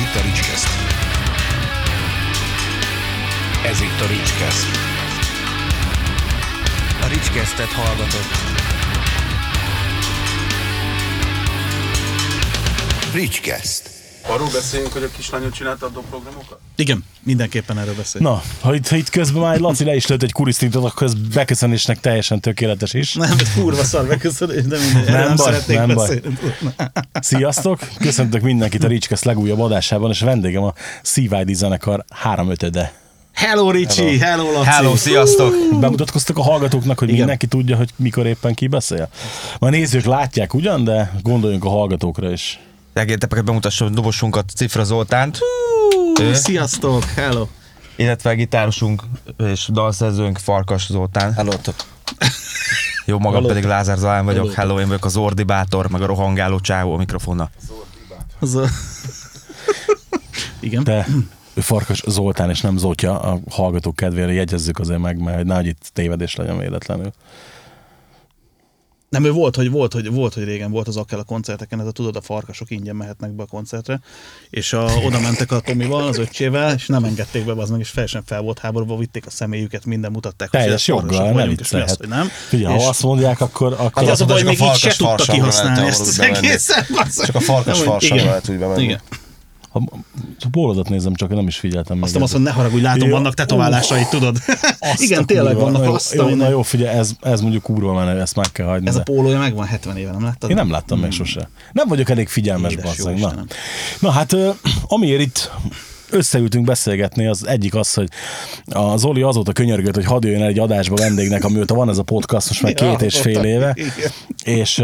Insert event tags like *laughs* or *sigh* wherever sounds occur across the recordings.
itt a Ricskeszt. Ez itt a Ricskeszt. A Ricskesztet hallgatott. Ricskeszt. Arról beszéljünk, hogy a kislányod csinálta a dobprogramokat? Igen, mindenképpen erről beszél. Na, ha itt, ha itt közben már egy Laci le is lőtt egy kurisztintot, akkor ez beköszönésnek teljesen tökéletes is. Nem, ez kurva szar beköszönés, de erről Nem nem, baj, szeretnék nem baj. beszélni. Sziasztok! Köszöntök mindenkit a Ricskesz legújabb adásában, és vendégem a CYD zenekar három ötöde. Hello Ricsi, hello, hello Laci. Hello, sziasztok! Bemutatkoztak a hallgatóknak, hogy Igen. mindenki tudja, hogy mikor éppen ki beszél? Ma a nézők látják ugyan, de gondoljunk a hallgatókra is. Egétepeket bemutassam dobosunkat, Cifra Zoltánt, Ő? Sziasztok, hello. illetve gitárosunk és dalszerzőnk Farkas Zoltán. Hallottok? Jó, magam Hallottam. pedig Lázár Zalán vagyok. Hallottam. Hello, én vagyok az ordibátor, meg a rohangáló csávó a mikrofonnal. Az a... Igen. De ő Farkas Zoltán és nem Zotya, a hallgatók kedvére jegyezzük azért meg, mert hogy nehogy itt tévedés legyen véletlenül. Nem, ő volt, hogy volt, hogy volt, hogy régen volt az akkel a koncerteken, ez a tudod, a farkasok ingyen mehetnek be a koncertre, és a, oda mentek a Tomival, az öccsével, és nem engedték be, az meg, és teljesen fel volt háborúba, vitték a személyüket, minden mutatták, hogy Teljes joggal, nem vagyunk, és mi az, viccelhet. hogy nem. Figyelj, és ha azt mondják, akkor... akkor hát az a baj, csak még a így se tudta kihasználni lehet ezt az egészet. Csak a farkas hogy- igen. lehet úgy bemenni. Igen. Ha, a bólodat nézem, csak nem is figyeltem meg. Aztán azt mondom, ne haragudj, látom, Jó. vannak tetoválásai, tudod. Azt *laughs* Igen, a tényleg kurva, vannak jó, azt, jó, na jó, figyelj, ez, ez mondjuk kurva menő, ezt meg kell hagyni. Ez a de- pólója megvan 70 éve, nem láttad? Én nem láttam még sose. Nem vagyok elég figyelmes, basszeg. Na. Na hát, amiért itt összeültünk beszélgetni, az egyik az, hogy a Zoli azóta könyörgött, hogy hadd jöjjön el egy adásba vendégnek, amióta van ez a podcast, most már két és fél éve, és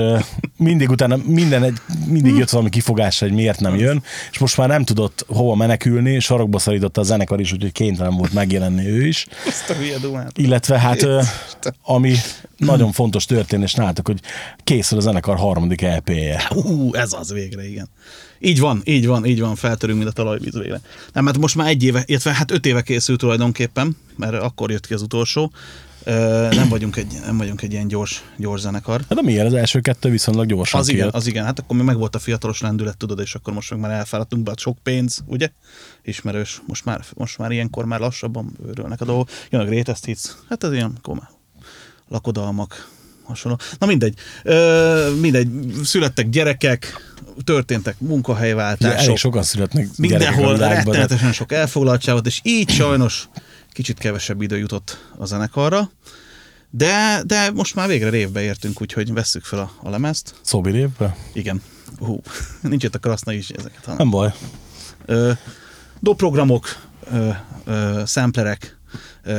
mindig utána minden egy, mindig jött valami kifogása, hogy miért nem jön, és most már nem tudott hova menekülni, sarokba szorította a zenekar is, úgyhogy kénytelen volt megjelenni ő is. Ezt a hülye dumát. Illetve hát, ami nagyon fontos történés nálatok, hogy készül a zenekar harmadik EP-je. Ú, ez az végre, igen. Így van, így van, így van, feltörünk, mint a talajvíz végre. Nem, mert most már egy éve, illetve hát öt éve készült tulajdonképpen, mert akkor jött ki az utolsó. Ö, nem vagyunk egy, nem vagyunk egy ilyen gyors, gyors zenekar. Hát de miért? Az első kettő viszonylag gyorsan Az igen, kijött. az igen, hát akkor még meg volt a fiatalos lendület, tudod, és akkor most meg már elfáradtunk be, sok pénz, ugye? Ismerős, most már, most már ilyenkor már lassabban őrölnek a dolgok. Jön a Greatest Hits, hát ez ilyen, akkor már lakodalmak, hasonló. Na mindegy, Ö, mindegy, születtek gyerekek, történtek munkahelyváltások, elég sokan születnek mindenhol de rettenetesen sok elfoglaltság volt, és így sajnos kicsit kevesebb idő jutott a zenekarra, de, de most már végre révbe értünk, úgyhogy vesszük fel a, a lemezt. Szobi lépve? Igen. Hú, *laughs* nincs itt a kraszna is ezeket. Hanem. Nem baj. Ö, doprogramok, ö, ö, samplerek, ö,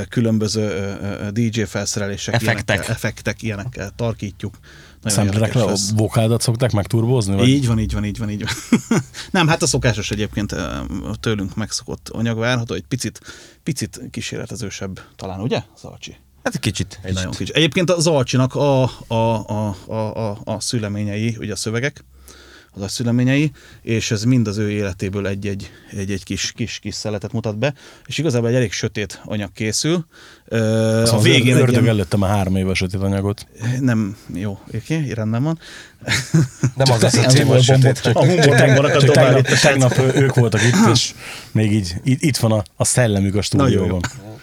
különböző DJ felszerelések, Effektek. ilyenekkel, effektek, ilyenekkel tarkítjuk. Érdekes a vokádat szokták megturbozni? Vagy? Így van, így van, így van, így van. *laughs* Nem, hát a szokásos egyébként tőlünk megszokott anyag várható, egy picit, picit kísérletezősebb talán, ugye, Zalcsi? Hát egy kicsit. Egy nagyon kicsi. Egyébként a Zalcsinak a, a, a, a, a, a szüleményei, ugye a szövegek, az a szüleményei, és ez mind az ő életéből egy-egy, egy-egy kis, kis, kis szeletet mutat be, és igazából egy elég sötét anyag készül. Ö, Szóval a az végén ördög ilyen, előttem a három éves sötét anyagot. nem, jó, oké, rendben van. Nem az lesz a cím, hogy sötét. A humorbombonnak a Csak tegnap, tegnap ők voltak itt, és még így, itt, itt van a, a szellemük a stúdióban.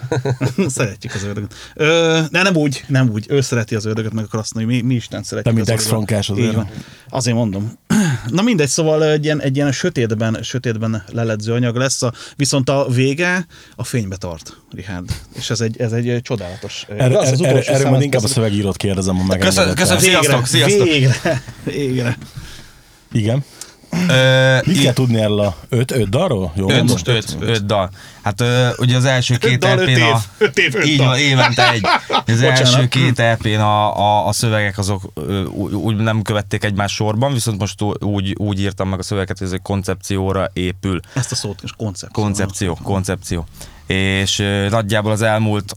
*laughs* Szeretjük az ördögöt. Ö, de nem úgy, nem úgy. Ő szereti az ördögöt, meg a krasznai. Mi, mi Isten szeretjük. Mint az azért. Így van. Azért mondom. *clears throat* Na mindegy, szóval egy ilyen, egy ilyen sötétben, sötétben leledző anyag lesz, a, viszont a vége a fénybe tart, Richard. És ez egy, ez egy csodálatos. Erről, Az az utolsó erről szám, majd az inkább a szövegírót kérdezem, ha Köszönöm, megengedett. köszönöm, Végre, sziasztok, sziasztok. Végre, végre. Igen. Ö, Mit kell tudni erről a öt, öt dalról? Jó, Öt, most öt, öt dal. Hát ö, ugye az első két dal, öt EP-n a... Öt év, öt így van, évente egy. Az Bocsánat. első két EP-n a, a, a szövegek azok úgy, nem követték egymás sorban, viszont most úgy, úgy írtam meg a szövegeket, hogy ez egy koncepcióra épül. Ezt a szót, és koncepció. Koncepció, koncepció. És ö, nagyjából az elmúlt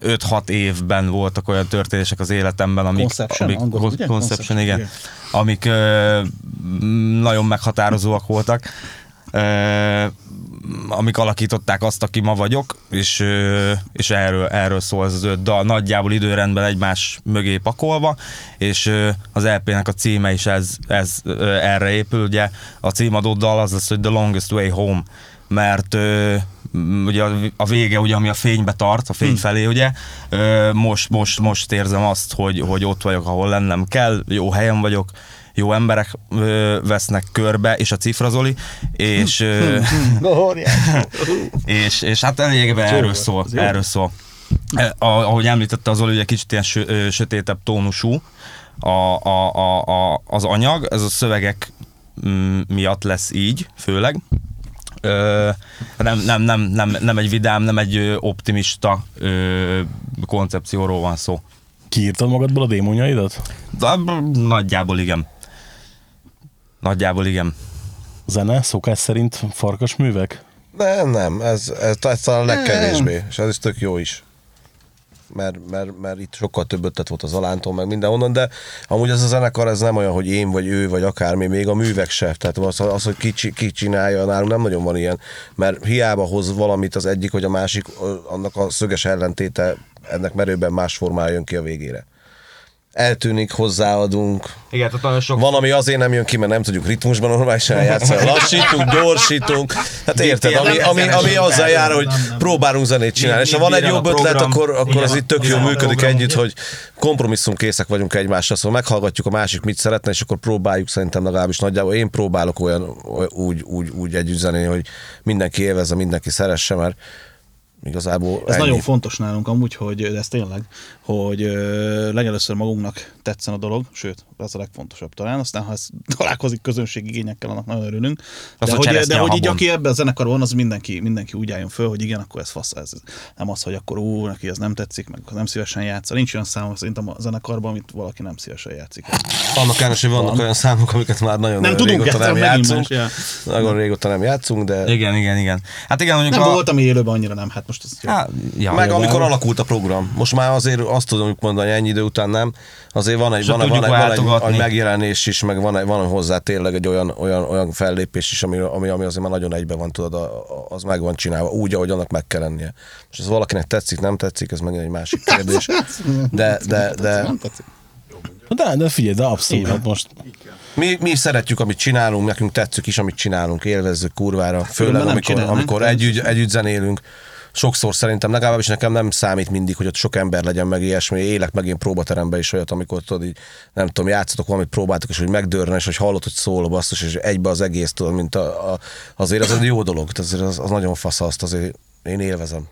5-6 évben voltak olyan történések az életemben, amik... Conception, amik angolul, ugye? Conception, igen. igen. Amik ö, nagyon meghatározóak voltak. Ö, amik alakították azt, aki ma vagyok, és, és erről, erről szól ez az öt dal, nagyjából időrendben egymás mögé pakolva, és az LP-nek a címe is ez, ez erre épül, ugye a címadó dal az lesz, hogy The Longest Way Home, mert ugye a, vége, ugye, ami a fénybe tart, a fény felé, ugye, most, most, most érzem azt, hogy, hogy ott vagyok, ahol lennem kell, jó helyen vagyok, jó emberek ö, vesznek körbe, és a cifrazoli, és, ö, *laughs* és, és hát lényegében erről szól, erről szól. A- Ahogy említette az Oli, ugye kicsit ilyen sö, sötétebb tónusú a, a, a, a, az anyag, ez a szövegek mm, miatt lesz így, főleg. Ö, nem, nem, nem, nem, nem egy vidám, nem egy optimista ö, koncepcióról van szó. Kiírtad magadból a démonjaidat? De, nagyjából igen. Nagyjából igen. Zene, szokás szerint farkas művek? Nem, nem, ez, ez, ez talán a legkevésbé, és ez is tök jó is. Mert, mert, mert itt sokkal több ötlet volt az Alántól, meg mindenhonnan, de amúgy ez a zenekar, ez nem olyan, hogy én, vagy ő, vagy akármi, még a művek se. Tehát az, az hogy ki, ki csinálja, nálunk nem nagyon van ilyen, mert hiába hoz valamit az egyik, vagy a másik, annak a szöges ellentéte ennek merőben más formája jön ki a végére. Eltűnik, hozzáadunk, Igen, tehát nagyon sok van, ami azért nem jön ki, mert nem tudjuk ritmusban normálisan játszani. *laughs* Lassítunk, gyorsítunk. Hát érted, ami, ami, ami azzal jár, hogy próbálunk zenét csinálni. És ha van egy jobb ötlet, akkor, akkor az itt tök jól működik együtt, hogy kompromisszumkészek vagyunk egymással. Szóval meghallgatjuk a másik mit szeretne, és akkor próbáljuk szerintem legalábbis nagyjából. Én próbálok olyan úgy, úgy, úgy együtt zenélni, hogy mindenki élvezze, mindenki szeresse, mert igazából Ez ennyi. nagyon fontos nálunk amúgy, hogy de ez tényleg, hogy legelőször magunknak tetszen a dolog, sőt, ez a legfontosabb talán, aztán ha ez *laughs* találkozik közönség igényekkel, annak nagyon örülünk. Az De hogy, de hogy így aki ebben a zenekarban van, az mindenki, mindenki úgy álljon föl, hogy igen, akkor ez fasz, ez nem az, hogy akkor ú, neki ez nem tetszik, meg nem szívesen játsz. Nincs olyan szám szerintem a zenekarban, amit valaki nem szívesen játszik. Annak ellenére, hogy vannak olyan számok, amiket már nagyon, Nem nagyon tudunk régóta nem játszunk. más, Nagyon régóta nem játszunk, de Igen, igen, igen. Hát igen, mondjuk Nem a... volt, ami élőben annyira nem, hát most ez jó. Hát, ja, Meg ja, amikor alakult a program. Most már azért azt tudom mondani, ennyi idő után nem. Azért van egy, van, egy- van, tudjuk egy, van, egy, megjelenés is, meg van, egy, van hozzá tényleg egy olyan, olyan, olyan fellépés is, ami, ami, ami azért már nagyon egyben van, tudod, a- a- az meg van csinálva, úgy, ahogy annak meg kell lennie. És ez valakinek tetszik, nem tetszik, ez megint egy másik *laughs* kérdés. De, de, de Nem tetszik. De, de figyelj, de abszolút, hát most mi, mi szeretjük, amit csinálunk, nekünk tetszik is, amit csinálunk, élvezzük kurvára, főleg amikor, amikor együtt, együtt zenélünk. Sokszor szerintem, legalábbis nekem nem számít mindig, hogy ott sok ember legyen, meg ilyesmi. Élek meg én próbaterembe is olyat, amikor tudod, így, nem tudom, játszatok valamit, próbáltok, és hogy megdörren, és hogy hallod, hogy szól a basszus, és egybe az egész, tudod, mint a, a, azért az egy jó dolog, azért az, az nagyon fasz azt, azért én élvezem.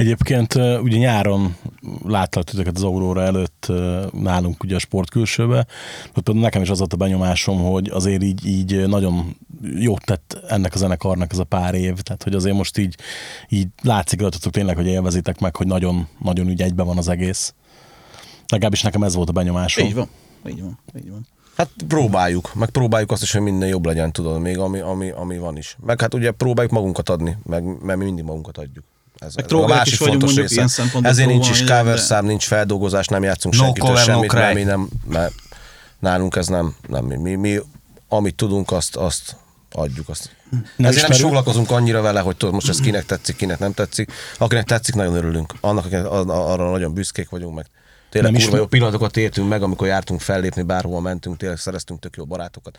Egyébként ugye nyáron láttak titeket az Aurora előtt nálunk ugye a sportkülsőbe, ott például nekem is az volt a benyomásom, hogy azért így, így nagyon jót tett ennek a zenekarnak ez a pár év, tehát hogy azért most így, így látszik rajtatok tényleg, hogy élvezitek meg, hogy nagyon, nagyon úgy egybe van az egész. Legalábbis nekem ez volt a benyomásom. Így van. Így van. Így van. Hát próbáljuk, meg próbáljuk azt is, hogy minden jobb legyen, tudod, még ami, ami, ami van is. Meg hát ugye próbáljuk magunkat adni, meg, mert mi mindig magunkat adjuk. Ez, ez vagyunk, mondjuk ilyen szempontból Ezért nincs is cover szám, nincs feldolgozás, nem játszunk No senkitől cover, no semmit, cry. mert mi nem, mert nálunk ez nem, nem mi, mi, mi amit tudunk, azt, azt adjuk. Azt. Nem Ezért nem is foglalkozunk annyira vele, hogy tudod, most ez kinek tetszik, kinek nem tetszik. Akinek tetszik, nagyon örülünk. Annak, akinek, a- arra nagyon büszkék vagyunk, meg tényleg Nem kurva jó pillanatokat értünk meg, amikor jártunk fellépni, bárhova mentünk, tényleg szereztünk tök jó barátokat,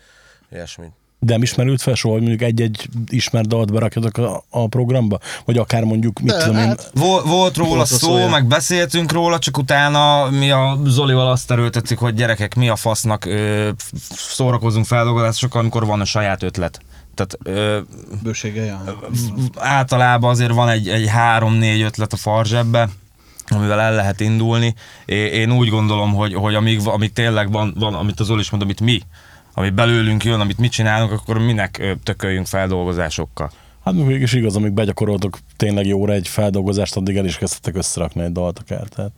ilyesmi. De nem ismerült fel soha, hogy mondjuk egy-egy ismert dalt berakjatok a, a programba? Vagy akár mondjuk, mit tudom én, Vol, volt róla Volt szó, szója. meg beszéltünk róla, csak utána mi a Zolival azt erőltettük, hogy gyerekek, mi a fasznak ö, szórakozunk feldolgozásokkal, amikor van a saját ötlet. Tehát ö, Bősége, általában azért van egy, egy három-négy ötlet a farzsebbe, amivel el lehet indulni. Én úgy gondolom, hogy, hogy amíg, amíg tényleg van, van, amit az Zoli is mond, amit mi, ami belőlünk jön, amit mi csinálunk, akkor minek tököljünk feldolgozásokkal. Hát mégis igaz, amíg begyakoroltok tényleg jóra egy feldolgozást, addig el is kezdhetek összerakni egy dalt akár. Tehát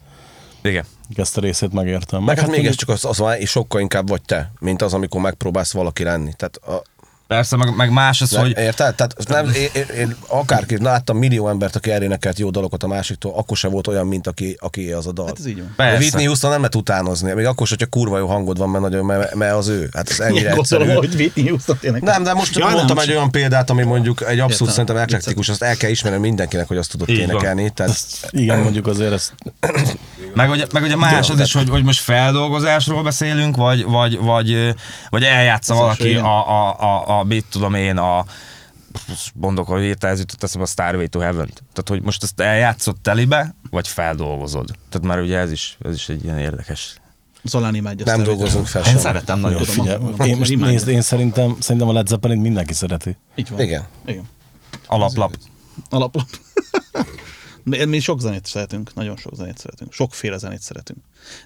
Igen. ezt a részét megértem. Meg hát még ez mondjuk- csak az, az már sokkal inkább vagy te, mint az, amikor megpróbálsz valaki lenni. Tehát a, Persze, meg, meg más az, De, hogy Érted? Tehát nem, én, én, én akárki, láttam millió embert, aki elénekelt jó dalokat a másiktól, akkor se volt olyan, mint aki, aki az a dal. Hát ez így van. Persze. Whitney Houston nem lehet utánozni, még akkor sem, hogyha kurva jó hangod van, mert, nagyon, mert, mert az ő. Hát ez ennyire Ilyen egyszerű. gondolom, hogy Whitney Houston tényleg. Nem, de most Ja, mondtam nem, egy olyan példát, ami mondjuk egy abszolút Értem. szerintem eklektikus, azt el kell ismerni mindenkinek, hogy azt van. énekelni. Tehát Igen, mondjuk azért ezt Meg ugye, meg ugye más az is, hogy, hogy most feldolgozásról beszélünk, vagy, vagy, vagy, vagy eljátsza valaki a, a, a, a, mit tudom én, a mondok, hogy hirtelen ez jutott eszembe a Starway to Heaven. Tehát, hogy most ezt eljátszott telibe, vagy feldolgozod. Tehát már ugye ez is, ez is egy ilyen érdekes. Zolán imádja nem dolgozunk fel Én sem. szeretem nagyon. Jó, figyelj, tudom, én most nézd, én szerintem, szerintem a Led Zeppelin mindenki szereti. Így van. Igen. Igen. Alaplap. Alaplap. Mi, sok zenét szeretünk, nagyon sok zenét szeretünk, sokféle zenét szeretünk.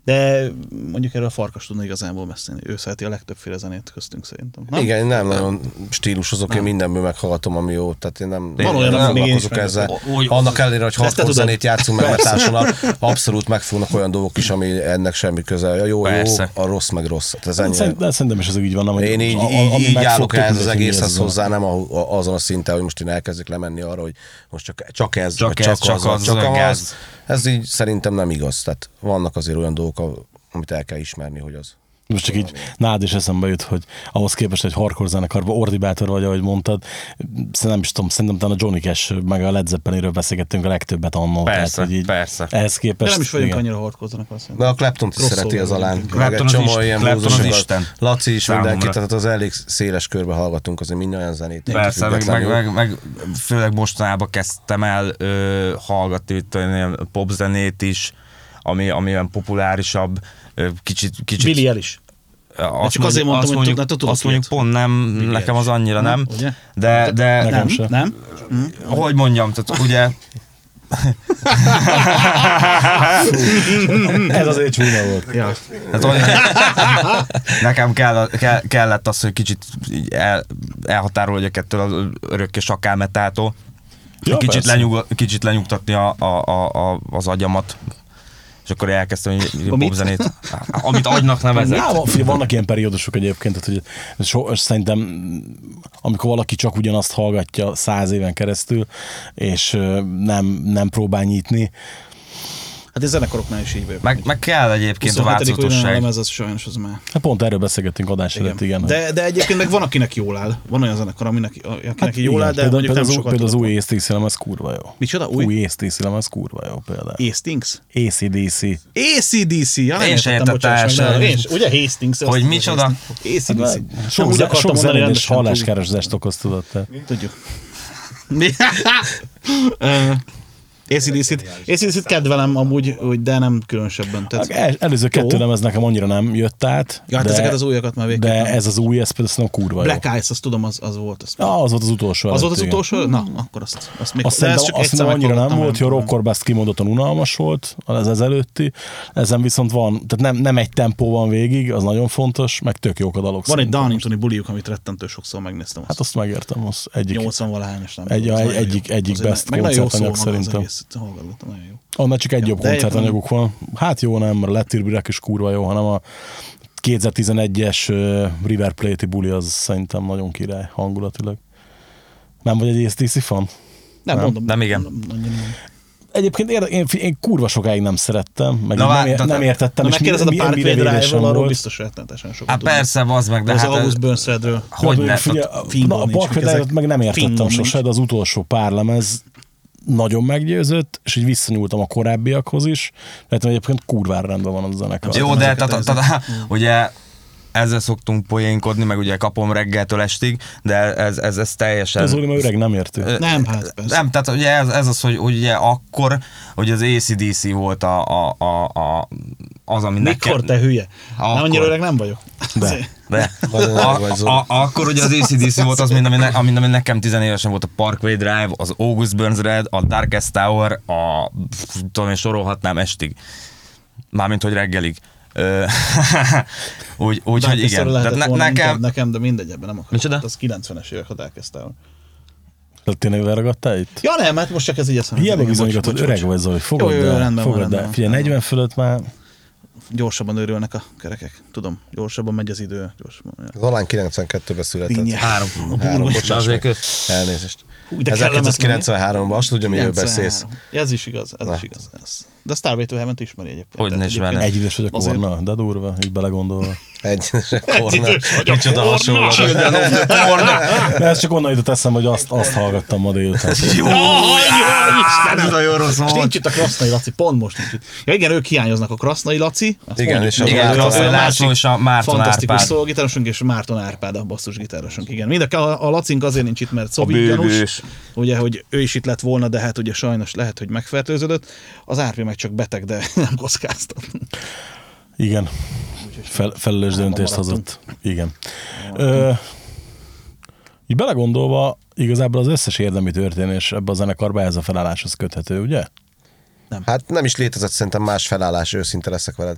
De mondjuk erről a Farkas tudna igazából beszélni. Ő szereti a legtöbbféle zenét köztünk szerintem. Nem? Igen, én nem nagyon stílusozok, én mindenből meghallgatom, ami jó. Tehát én nem, Van nem, olyan, nem amit még én is ezzel. Úgy- Annak ellenére, hogy hardcore zenét játszunk meg metásosan, abszolút megfognak olyan dolgok is, ami ennek semmi köze. A jó, Persze. jó, a rossz meg rossz. Tehát ez ennyi. De szerintem is ez így van. Nem, hogy Én így, a- így, így állok ehhez az egészhez hozzá, nem a, a, azon a szinten, hogy most én elkezdek lemenni arra, hogy most csak, csak ez, Csak ez, csak, csak az, csak az. Ez így szerintem nem igaz. Tehát vannak azért olyan dolgok, amit el kell ismerni, hogy az. Most csak így nád is eszembe jut, hogy ahhoz képest egy hardcore zenekarban ordibátor vagy, ahogy mondtad, szerintem nem is tudom, szerintem talán a Johnny Cash meg a Led Zeppelinről beszélgettünk a legtöbbet annól. Persze, hogy így persze. Ehhez De képest... nem is vagyunk igen. annyira hardcore azt De a Clapton is szereti az alán. Meg egy Clapton az csomó Isten- ilyen Clapton az bluesokat. Isten. Laci is Számomra. mindenki, tehát az elég széles körbe hallgatunk azért minden olyan zenét. Persze, meg, meg, meg, meg, főleg mostanában kezdtem el ö, hallgatni itt olyan popzenét is, ami, ami olyan populárisabb, kicsit, kicsit Billy Eilish. azt csak azért mondtam, azt hogy mondjuk, tudod- tudod azt mondjuk pont nem, nekem az annyira nem, ugye? de, de Nekem Nem? se. Nem? hogy mondjam, tehát ugye Ez azért csúnya volt. Ja. Hát, hogy nekem kell, kell, kellett az, hogy kicsit el, elhatárolódjak ettől az örökké sakálmetától. Ja, kicsit, lenyug, kicsit lenyugtatni a, a, a, a, az agyamat. És akkor elkezdtem mit? popzenét, amit agynak nevezett. Ja, van, vannak ilyen periódusok egyébként, tehát, hogy so, szerintem amikor valaki csak ugyanazt hallgatja száz éven keresztül, és nem, nem próbál nyitni, Hát ez zenekaroknál is így vagyok. Meg, meg kell egyébként a 27. olyan változatosság. lemez, az sajnos az már. hát pont erről beszélgettünk adás előtt, igen. De, de egyébként meg van, akinek jól áll. Van olyan zenekar, aminek, akinek Hát jól áll, de például, mondjuk például, nem az, sokat például az új ACDC lemez kurva jó. Micsoda? Új? Új ACDC lemez kurva jó például. Hastings? ACDC. ACDC, ja, nem Én se értettem, sem. én Ugye Hastings? Hogy micsoda? ACDC. Sok, ze- akartam sok zenét és halláskározást okoz, tudod te. Tudjuk. *laughs* *laughs* ACDC-t, kedvelem amúgy, úgy, de nem különösebben. Tehát, el- előző kettő Jó. lemez nekem annyira nem jött át. ja, hát de, ezeket az újakat már végig. De ez az új, ez például szerintem kurva Black jó. Eyes, azt tudom, az, az volt. Az, Ja, az volt az utolsó. az volt az utolsó? Na, akkor azt, azt még Azt de ezt csak azt szerintem annyira nem volt, hogy a. Rockorbast kimondottan unalmas volt, az az előtti. Ezen viszont van, tehát nem, nem egy tempó van végig, az nagyon fontos, meg tök jók a dalok. Van egy. Darlingtoni buliuk, amit rettentő sokszor megnéztem. Hát azt megértem, az egyik. 80 valahányos nem Egy- egyik- egyik best az szerintem. Egész, Hallgattam, nagyon jó. Annál csak egy jobb de koncertanyaguk van. Hát jó nem, a Lettirbirek is kurva jó, hanem a 2011-es uh, River Plate-i buli az szerintem nagyon király hangulatilag. Nem vagy egy ACDC fan? Nem, Nem, mondom. nem igen. Nem. Egyébként én, én, én kurva sokáig nem szerettem, meg Na nem, nem értettem, Na és megkérdezed a mi- milyen Parkway Drive-val, arról biztos rettenetesen sokat Hát persze, az meg, de az hát... August Burnsedről. Hogy ne? A, fingom na, a Parkway meg nem értettem sose, de az utolsó pár lemez nagyon meggyőzött, és így visszanyúltam a korábbiakhoz is. Hogy egyébként kurvára rendben van az a zenekar. Jó, de tehát, tehát, ugye ezzel szoktunk poénkodni, meg ugye kapom reggeltől estig, de ez, ez, ez teljesen... Ez mert öreg nem érti. Ö, Nem, hát persze. Nem, tehát ugye ez, ez az, hogy, hogy ugye akkor, hogy az ACDC volt a, a, a, a az, ami Mikor nekem... te hülye? Nem Akkor. annyira öreg nem vagyok. De. De, *laughs* a, a, akkor ugye az ACDC volt az, mint ami, ne, ami, ami nekem tizenévesen volt a Parkway Drive, az August Burns Red, a Darkest Tower, a tudom én sorolhatnám estig. Mármint, hogy reggelig. *laughs* Úgy, úgy hogy igen. Tehát ne, nekem, nekem, de mindegy, ebben nem akarok. Micsoda? Hát Az 90-es évek, ha elkezdtem. Tehát tényleg leragadtál itt? Ja nem, hát most csak ez így eszembe. Hiába hogy bocs, öreg vagy Zoli, fogad Jó, jó, jó, el, rendben fogad el. van. Figyelj, 40 fölött már gyorsabban őrülnek a kerekek. Tudom, gyorsabban megy az idő. Gyorsabban. Az Alán 92-ben született. Dinnye. Három. Három, köz- Elnézést. Hú, de kellemetlen. 1993-ban, azt tudja, miről beszélsz. 93. Ez is igaz, ez is igaz. Ez. De a Starway to Heaven-t ismeri egyébként. Hogy ne ismerne. Egy idős vagyok Azért- korna, de durva, így belegondolva. Egy korna. idős Micsoda korna. hasonlat. De ez csak onnan jutott eszem, hogy azt, azt hallgattam ma délután. Ez nagyon rossz volt. nincs itt a Krasznai Laci, pont most nincs itt. Ja igen, ők hiányoznak a Krasznai Laci. Igen, és Igen, Krasznai. László és a Márton Fantasztikus Árpád. szólgitárosunk, és Márton Árpád a basszusgitárosunk, igen. Mind a, a, a Lacink azért nincs itt, mert Szobi bőgős. gyanús, ugye, hogy ő is itt lett volna, de hát ugye sajnos lehet, hogy megfertőződött. Az Árpi meg csak beteg, de *laughs* nem kockáztat. Igen. Fel, felelős döntést hozott. Igen. Ö, így belegondolva, igazából az összes érdemi történés ebbe a zenekarba ez a felálláshoz köthető, ugye? Hát nem is létezett szerintem más felállás, őszinte leszek veled.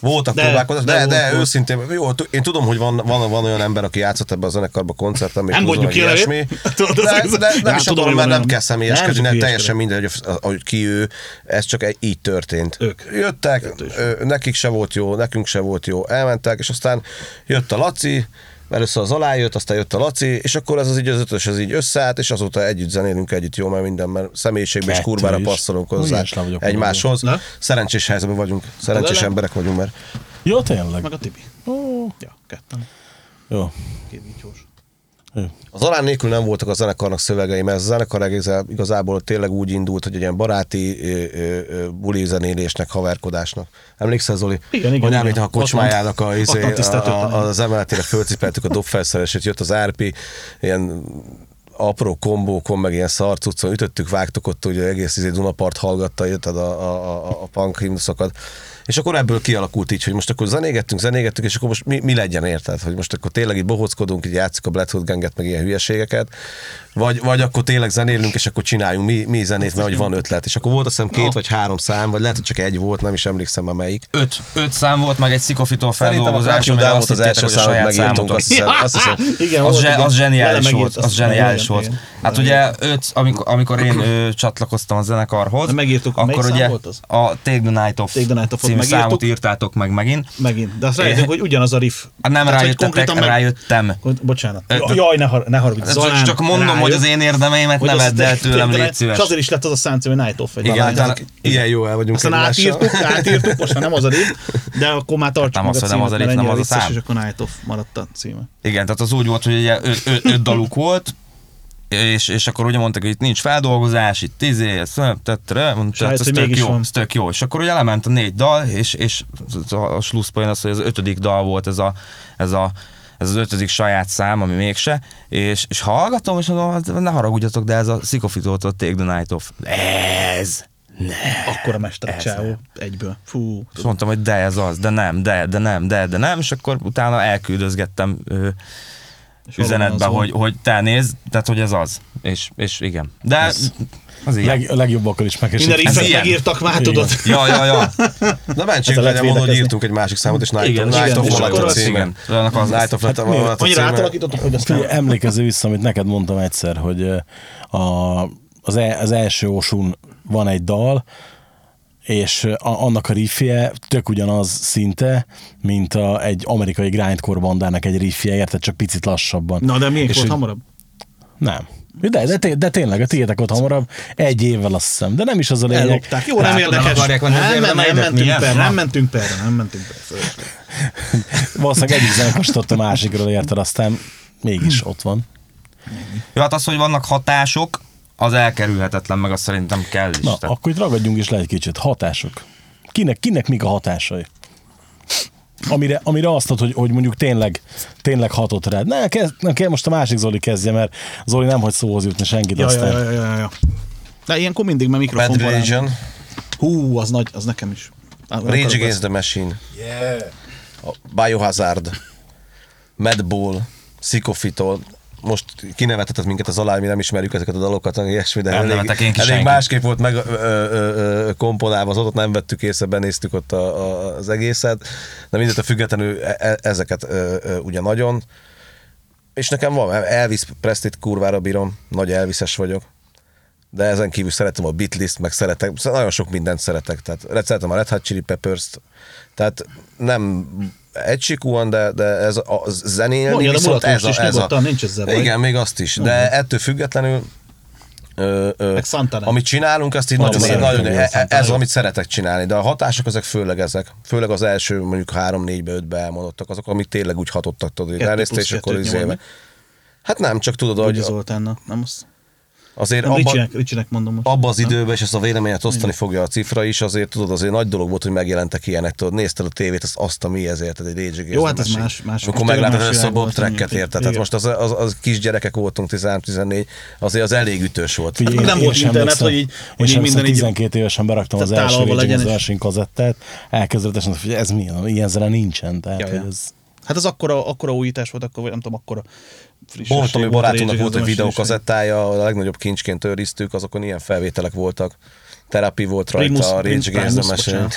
Voltak De- próbálkozások, de, de de, volt, őszintén, jó, t- én tudom, hogy van, van, van olyan ember, aki játszott ebbe a zenekarba koncerten, még Nem mondjuk ki ilyesmi. Tudod, De, az- de, nem is tudom, mert nem kell Nem személyeskedni, nem teljesen mindegy, hogy, hogy ki ő, ez csak egy, így történt. Ők. Jöttek, nekik se volt jó, nekünk se volt jó, elmentek, és aztán jött a Laci, először az alá jött, aztán jött a Laci, és akkor ez az így az ötös, ez így összeállt, és azóta együtt zenélünk, együtt jó, mert minden, mert személyiségben és Kettő kurvára is. passzolunk Ó, hozzá egymáshoz. Szerencsés helyzetben vagyunk, szerencsés De- emberek vagyunk, mert Jó, tényleg. Meg a Tibi. Ja, ketten. Jó. Két. Az alán nélkül nem voltak a zenekarnak szövegei, mert a zenekar egészen- igazából tényleg úgy indult, hogy egy ilyen baráti buli zenélésnek, haverkodásnak. Emlékszel, Zoli? Igen, igen, Hogy igen. a kocsmájának a, izé, a, a, az emeletére fölcipeltük a dobfelszerelését, jött az RP, ilyen apró kombókon, meg ilyen szarcuccon, ütöttük, vágtuk ott, ugye egész izé Dunapart hallgatta, jött a, a, a, a punk himnuszokat. És akkor ebből kialakult így, hogy most akkor zenégettünk, zenégettünk, és akkor most mi, mi legyen, érted? Hogy most akkor tényleg itt bohóckodunk, így játszunk a Black Hood Ganget, meg ilyen hülyeségeket, vagy, vagy akkor tényleg zenélünk, és akkor csináljunk mi, mi zenét, mert hogy van ötlet. És akkor volt azt hiszem két vagy három szám, vagy lehet, hogy csak egy volt, nem is emlékszem már melyik. Öt, öt szám volt, meg egy szikofitól Szerintem a feldolgozás, azt az hittétek, első hogy a számot saját megírtunk, azt hiszem, *laughs* azt hiszem. Igen, Az, volt, zse, az zseniális volt, az zseniális volt. Hát ugye öt, amikor, amikor én csatlakoztam a zenekarhoz, De megírtuk, akkor szám ugye volt az? a Take the Night Off Take the Night Off-ot című számot írtátok meg megint. Megint. De azt rájöttünk, hogy ugyanaz a riff. Hát nem rájöttetek, rájöttem. Bocsánat. Jaj, ne, har- ne haragudj. Csak, mondom, hogy az én érdemeimet hogy ne vedd el tőlem, légy szíves. És azért is lett az a cím, hogy Night Off. Vagy Igen, utána- Ilyen jó el vagyunk Aztán egymással. átírtuk, átírtuk, most már nem az a riff, de akkor már tartsuk Nem meg az, a hogy nem címet, az a riff, nem az a szám. és akkor Night Off maradt a címe. Igen, tehát az úgy volt, hogy ugye öt, öt, öt daluk volt, és, és akkor ugye mondták, hogy itt nincs feldolgozás, itt izé, ez, ez tök jó, ez tök jó. És akkor ugye lement a négy dal, és, és a slusszpoén az, hogy az ötödik dal volt ez a, ez a ez az ötödik saját szám, ami mégse, és, és hallgatom, és mondom, hát ne haragudjatok, de ez a Szikofitótól Take the Night Off. Ez! Akkor a mester csávó egyből. Fú. És mondtam, hogy de ez az, de nem, de, de nem, de, de nem, és akkor utána elküldözgettem ö, üzenetbe, hogy, hogy te nézd, tehát hogy ez az. És, és igen. De ez, az ilyen. Leg, a legjobbakkal is Minden megesik. riffet ilyen. megírtak már, Igen. tudod? Ja, ja, ja. *laughs* Na mentség legyen mondani, hogy írtunk egy másik számot, és Night of, lett a az- címe. igen. Annak az Night of lett a, lett a Annyira átalakítottuk, hogy aztán... Emlékező vissza, amit neked mondtam egyszer, hogy a, az, e, az első Osun van egy dal, és a, annak a riffje tök ugyanaz szinte, mint a, egy amerikai grindcore bandának egy riffje, érted? Csak picit lassabban. Na, de miért És volt hamarabb? Nem. De, de, té- de tényleg, a tiétek ott hamarabb, egy évvel azt hiszem, de nem is az a lényeg. Ellopták. Jó, nem érdekes. nem nem, nem, mentünk milyen? per, Na. nem mentünk perre, nem mentünk perre. Valószínűleg egyik zenekar a másikról, érted? Aztán mégis ott van. Jó, hát az, hogy vannak hatások, az elkerülhetetlen, meg azt szerintem kell is. Na, Tehát, akkor itt ragadjunk is le egy kicsit. Hatások. Kinek, kinek mik a hatásai? Amire, amire azt mondod, hogy, hogy mondjuk tényleg, tényleg hatott rád. Ne, kezd, ne, kell most a másik Zoli kezdje, mert Zoli nem hagy szóhoz jutni senkit Ja, aztán. ja, ja, ja, ja. De ilyenkor mindig, mert mikrofon Bad. Religion, Hú, az nagy, az nekem is. Rage Against the Machine, a Biohazard, Madball, Sycophitol, most kinevetetett minket az alá, mi nem ismerjük ezeket a dalokat, ilyesmi, de Nem elég, nevetek én ki elég másképp volt meg ö, ö, ö, komponálva, az ott nem vettük észre, benéztük ott a, a, az egészet, de mindentől függetlenül e- e- ezeket ö, ö, ugye nagyon. És nekem van, Elvis Prestit kurvára bírom, nagy Elvises vagyok. de ezen kívül szeretem a Beatles-t, meg szeretek, nagyon sok mindent szeretek, tehát szeretem a Red Hot Chili Peppers-t, tehát nem egysikúan, de, de ez a zenélni Mondja, viszont ez a, is ez a, nincs ezzel baj. Igen, még azt is, de ettől függetlenül Ö, ö, amit csinálunk, azt így Nagyon nagyon, én e- ez, amit szeretek csinálni, de a hatások ezek főleg ezek, főleg az első mondjuk három, négybe, ötbe elmondottak, azok, amik tényleg úgy hatottak, tudod, hogy plusz és akkor nyomod, Hát nem, csak tudod, Hogy hogy Zoltánnak, nem azt? Azért Nem, abba, Ricsinek, Ricsinek mondom most. abba az időben, és ezt a véleményet osztani fogja a cifra is, azért tudod, azért nagy dolog volt, hogy megjelentek ilyenek, tudod, nézted a tévét, azt, azt a mi ezért, egy Rage Jó, hát ez más- más- tényleg meglátod ezt a Bob Tracket érted, tehát most az, az, az kis gyerekek voltunk, 13-14, azért az elég ütős volt. Figyelj, Hát nem volt internet, hogy így- én hogy így minden emlékszem, így- 12 évesen beraktam az első Rage és- Machine kazettát, mondta, hogy ez mi, ilyen zene nincsen, tehát ez... Hát az akkora, akkora újítás volt, akkor, vagy nem tudom, akkora frissesség Pont, ami volt egy videókazettája, a legnagyobb kincsként őriztük, azokon ilyen felvételek voltak. Terapi volt rajta, Primus, a Rage Against the Machine,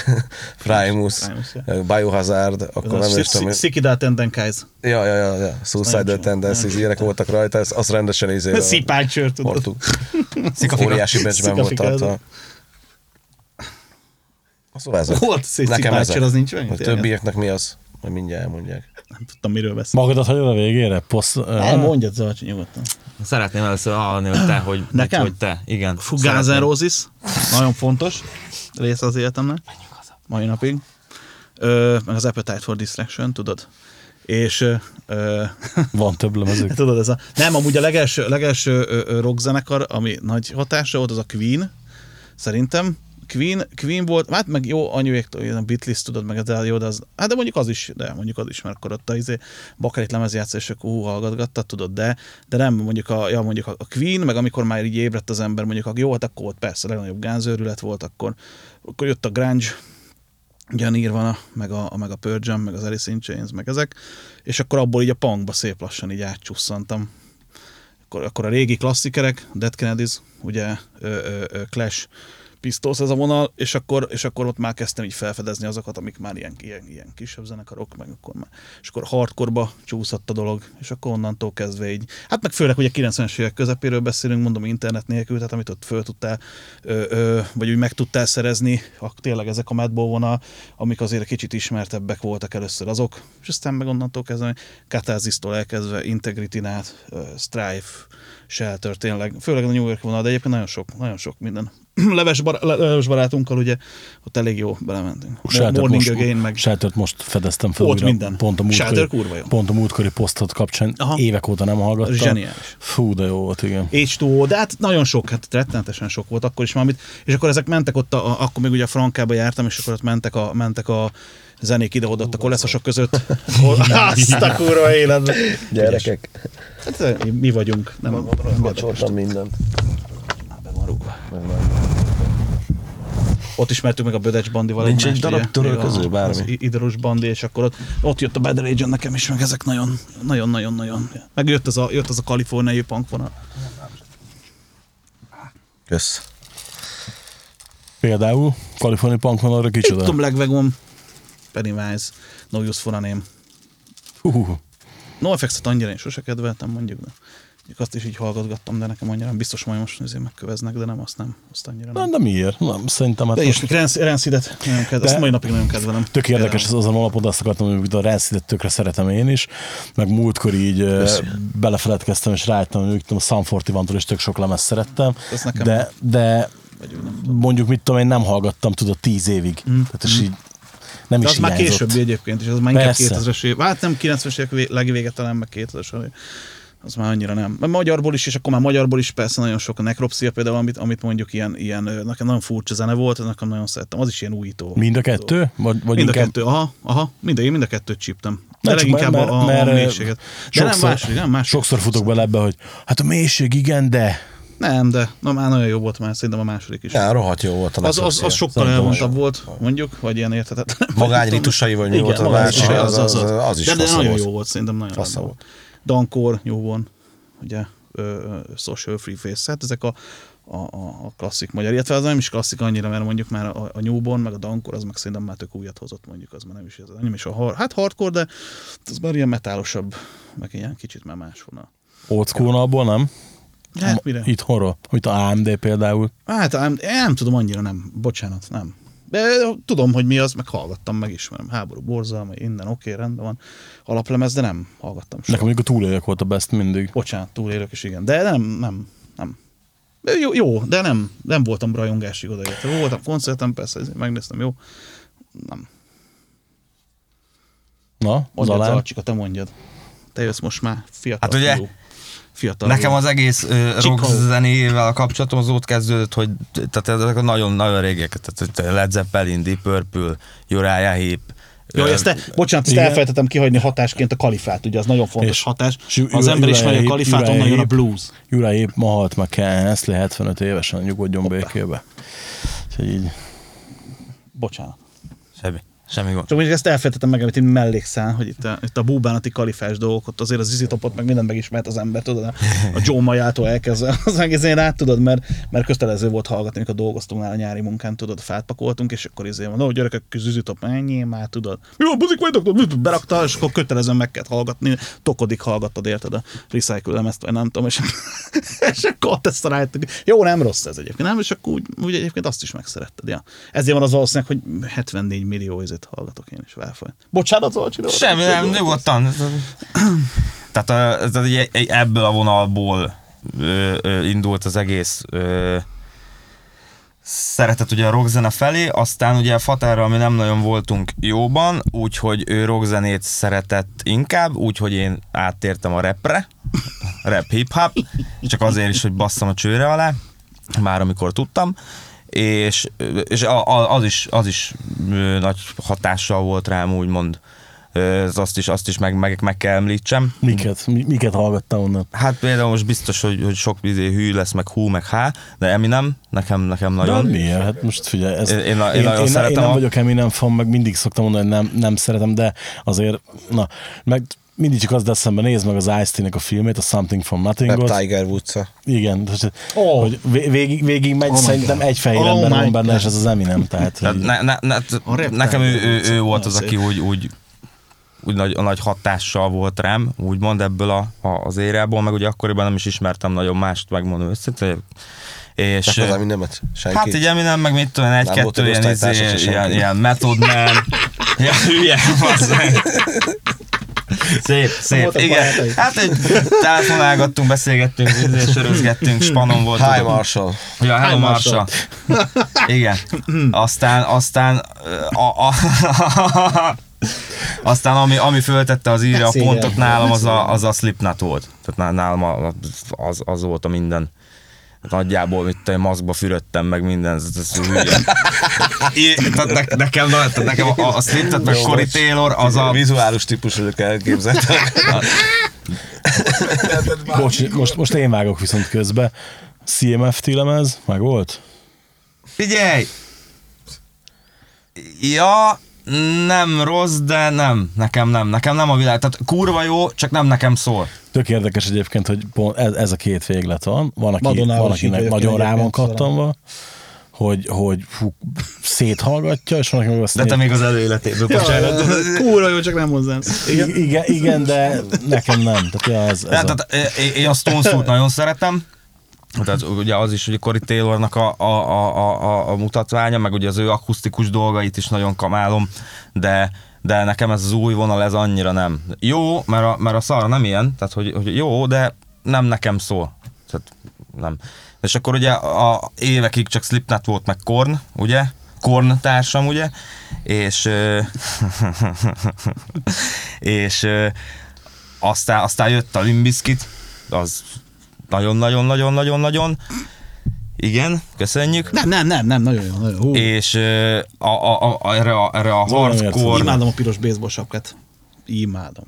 Primus, *laughs* Biohazard, akkor nem is tudom. Szikidát Endenkaiz. Ja, ja, ja, ja. Nagyon Tendencies, ilyenek voltak rajta, ez, az rendesen izé. Szipácsör, tudod. *laughs* Óriási becsben volt tartva. Szóval ez Volt Nekem ezek. az nincs? A többieknek mi az? Majd mindjárt elmondják. Nem tudtam, miről beszél. Magadat hagyod a végére? Poszt, Nem, mondjad, Zolcsi, nyugodtan. Szeretném először hallani, hogy te, hogy, Nekem? hogy te. Igen. Roses, nagyon fontos része az életemnek, mai napig. Ö, meg az Appetite for Distraction, tudod? És ö, *laughs* Van több lemezük. *laughs* tudod, ez a... Nem, amúgy a legelső, legelső rockzenekar, ami nagy hatása volt, az a Queen, szerintem. Queen, Queen volt, hát meg jó anyuéktól, a Beatles, tudod, meg de jó, de az, hát de mondjuk az is, de mondjuk az is, mert akkor ott a izé, bakarit lemez játszott, és akkor hú, hallgatgatta, tudod, de, de nem, mondjuk a, ja, mondjuk a Queen, meg amikor már így ébredt az ember, mondjuk a jó, hát akkor volt persze a legnagyobb gánzőrület volt, akkor, akkor jött a grunge, ugye a Nirvana, meg a, meg a Pearl Jam, meg az Alice in Chains, meg ezek, és akkor abból így a punkba szép lassan így átcsusszantam. Akkor, akkor a régi klasszikerek, Dead Kennedys, ugye ö, ö, ö, Clash, Pistols ez a vonal, és akkor, és akkor ott már kezdtem így felfedezni azokat, amik már ilyen, ilyen, ilyen kisebb zenekarok, meg akkor már, és akkor hardkorba csúszott a dolog, és akkor onnantól kezdve így, hát meg főleg ugye 90-es évek közepéről beszélünk, mondom internet nélkül, tehát amit ott föl tudtál, ö, ö, vagy úgy meg tudtál szerezni, a, tényleg ezek a Madball vonal, amik azért kicsit ismertebbek voltak először azok, és aztán meg onnantól kezdve, Catharsis-tól elkezdve, Integrityn át, Strife, Shelter, tényleg, főleg a New York vonal, de egyébként nagyon sok, nagyon sok minden. *clears throat* Leves, bar, le- leves barátunkkal ugye ott elég jó belementünk. Sheltert Morning most, Again, meg Sheltert most fedeztem fel Ott minden. Pont a Shelter múltkori, kurva jó. pont a múltkori posztot kapcsán Aha. évek óta nem hallgattam. Zseniális. Fú, de jó volt, igen. H2O, de hát nagyon sok, hát rettenetesen sok volt akkor is amit, és akkor ezek mentek ott, a, akkor még ugye a Frankába jártam, és akkor ott mentek a, mentek a zenék ide-oda a koleszosok között. *laughs* Azt a kurva életben. Gyerekek, Hát, mi vagyunk, nem, nem érdekes. kacsoltam mindent. Be van rúgva. Ott ismertük meg a Bödecs Bandival Nincs egy darab Még a- bármi? Az I- Idorus Bandi, és akkor ott, ott jött a Bad Religion nekem is, meg ezek nagyon, nagyon, nagyon, nagyon. Meg jött az a, jött az a kaliforniai punk vonal. Kösz. Például California Punk van arra Itt kicsoda. tudom, Legvegom, Pennywise, No Use for a Name. Hú, NoFX-et annyira én sose kedveltem, mondjuk, de mondjuk azt is így hallgatgattam, de nekem annyira biztos, majd most azért megköveznek, de nem, azt nem, azt annyira Na, nem. de miért? Nem, szerintem hát De most és Rancidet nagyon kedvelem, azt mai napig nagyon kedvelem. Tök érdekes, ez Például. azon alapon azt akartam, hogy a Rancid-et tökre szeretem én is, meg múltkor így ö, belefeledkeztem, és rájöttem, hogy a Sun 41-tól is tök sok lemez szerettem, Ez nekem de, de mondjuk mit tudom, én nem hallgattam, tudod, tíz évig. Mm. Tehát és így nem De is az már hiányzott. későbbi egyébként, és az már inkább Persze. 2000-es év. Hát nem 90-es évek vé- legvége, talán meg 2000-es év. Az már annyira nem. Mert magyarból is, és akkor már magyarból is persze nagyon sok a nekropszia például, amit, amit mondjuk ilyen, ilyen, nekem nagyon furcsa zene volt, nekem nagyon szerettem. Az is ilyen újító. Mind a kettő? Vagy, vagy Mind a kettő, aha, aha, mind, én mind a kettőt csíptem. De Nem, csak leginkább mert- a, a, mert, a mélységet. De nem sokszor- máshogy, nem máshogy. Sokszor futok bele ebbe, hogy hát a mélység igen, de Nem, de na, már nagyon jó volt már, szerintem a második is. Ja, rohadt jó volt a az, az, az sokkal elvontabb volt, mondjuk, vagy ilyen érthetetlen. Magány ritusaival mi Igen, volt a másik, ritusai, az, az, az, az is De, de nagyon volt. jó volt, szerintem nagyon Fasza jó volt. Dankor, jó volt, ugye, Social Free Face, hát ezek a, a, a, a klasszik magyar, illetve az nem is klasszik annyira, mert mondjuk már a, a Newborn, meg a Dankor, az meg szerintem már tök újat hozott, mondjuk az már nem is, ez nem is a hard, hát hardcore, de az már ilyen metálosabb, meg ilyen kicsit már más vonal. old school abból nem? Hát mire? Itthonról, mint a AMD például. Hát nem, nem tudom, annyira nem. Bocsánat, nem. De tudom, hogy mi az, meg hallgattam, megismerem. Háború, borzalma, innen, oké, okay, rendben van. Alaplemez, de nem hallgattam soha. Nekem mondjuk a túlélők volt a best mindig. Bocsánat, túlélők is igen. De nem, nem, nem. De jó, jó, de nem, nem voltam rajongásig odaérte. Voltam koncerten, persze, ezért megnéztem, jó. Nem. Na, az alá. Te mondjad. Te jössz most már fiatal Hát ugye, fiú. Fiatal Nekem az egész uh, rock zenével kapcsolatom az ott kezdődött, hogy tehát ezek a nagyon-nagyon régek, tehát Led Zeppelin, Deep Purple, Uriah Heep, Jó, ezt te, bocsánat, ezt elfelejtettem kihagyni hatásként a kalifát, ugye az nagyon fontos És- hatás. és az ember ismeri a kalifát, onnan jön a blues. Uriah Heep ma halt meg Hensley 75 évesen, nyugodjon békébe. Úgyhogy így. Bocsánat. Semmi, gond. Csak mondjuk ezt elfelejtettem meg, amit én mellékszál, hogy itt a, itt a búbánati kalifás dolgok, ott azért az izitopot meg mindent megismert az ember, tudod, a Joe Majától elkezdve *laughs* az egész én át, tudod, mert, mert kötelező volt hallgatni, amikor dolgoztunk nála a nyári munkán, tudod, fát pakoltunk, és akkor izé van, ó, gyerekek, izitop, ennyi, már tudod. Jó, buzik vagytok, berakta, és akkor kötelezően meg kellett hallgatni, tokodik hallgattad, érted, a recycle lemezt, vagy nem tudom, és, *laughs* és akkor ezt rájöttük. Jó, nem rossz ez egyébként, nem, és akkor úgy, úgy egyébként azt is megszeretted, ja. Ezért van az valószínűleg, hogy 74 millió izét hallgatok én is válfaj. Bocsánat, Zolcsi. Semmi, nem, nyugodtan. Tehát, ugye ebből a vonalból ö, ö, indult az egész ö, szeretet ugye a rockzene felé, aztán ugye Fatárral mi nem nagyon voltunk jóban, úgyhogy ő rockzenét szeretett inkább, úgyhogy én áttértem a rapre, rap hip-hop, csak azért is, hogy basszam a csőre alá, már amikor tudtam, és, és az is, az is nagy hatással volt rám, úgymond. Ez Azt is, azt is meg, meg, meg kell említsem. Miket, mi- miket hallgattam onnan? Hát például most biztos, hogy, hogy sok izé hű lesz, meg hú, meg há, de Eminem, nekem, nekem De nagyon. miért? Hát most figyelj, ezt, Én- én én, nagyon én, szeretem én nem a- vagyok Eminem fan, meg mindig szoktam mondani, hogy nem, nem szeretem, de azért, na, meg mindig csak az lesz eszembe, nézd meg az ice a filmét, a Something from Nothing-ot. Meg Tiger woods Igen, tehát, Oh. hogy vé- végig, végig megy, Oh szerintem God. egy fehér Oh ember my van benne, God. és ez az Eminem, tehát, Tehát hogy, ne, ne, ne, A nekem ő, ő, ő volt az, aki úgy, úgy, úgy nagy, nagy hatással volt rám, úgymond ebből a, a, az érából, meg ugye akkoriban nem is ismertem nagyon mást, megmondom őszintén. És, Csak az Eminemet? Senki? Hát így Eminem, meg mit tudom, egy-kettő egy ilyen, izé, ilyen, senki. ilyen Method Man. *laughs* ja, hülye. Szép, szép, igen. Hát egy telefonálgattunk, beszélgettünk, *laughs* sörözgettünk, spanon volt. Hi. Marshall. Ja, hello Hi, Marsa. Igen. Aztán, aztán a, a, *laughs* aztán ami, ami föltette az írja a pontot nálam, az a, az a Slipknot volt. Tehát ná- nálam az, az volt a minden. Nagyjából, mit tudom, maszkba fürödtem, meg minden, ez, ez hülye. I, *laughs* tehát ne, nekem, tehát nekem a, a Slipknot, meg Jó, Cory. Taylor, az a, Vizuális típus vagyok elképzeltek. *laughs* bocs, most, most én vágok viszont közbe. CMFT lemez, meg volt? Figyelj! Ja, nem rossz, de nem. Nekem nem. Nekem nem a világ. Tehát kurva jó, csak nem nekem szól. Tök érdekes egyébként, hogy pont ez, ez a két véglet van. Van, aki, van akinek nagyon rá van egyébként, kattanva, hogy, hogy fú, széthallgatja, és van, aki meg azt De te még az előéletéből, bocsánat. Kurva jó, csak nem hozzám. Igen. igen. igen, de nekem nem. Tehát, ja, ez, ez Tehát, a, tehát én- én a Stones nagyon szeretem. Tehát ugye az is, hogy Cory Taylornak a, a, a, a, a, mutatványa, meg ugye az ő akusztikus dolgait is nagyon kamálom, de, de nekem ez az új vonal, ez annyira nem. Jó, mert a, mert a szar nem ilyen, tehát hogy, hogy jó, de nem nekem szól. Tehát nem. És akkor ugye a évekig csak Slipknot volt, meg Korn, ugye? Korn társam, ugye? És, *laughs* és aztán, aztán jött a Limbiskit, az nagyon-nagyon-nagyon-nagyon-nagyon. Igen, köszönjük. Nem, nem, nem, nem, nagyon jó. Nagyon jó. És a, a, a, erre a, erre a hardcore. Imádom a piros baseball sapkát. Imádom.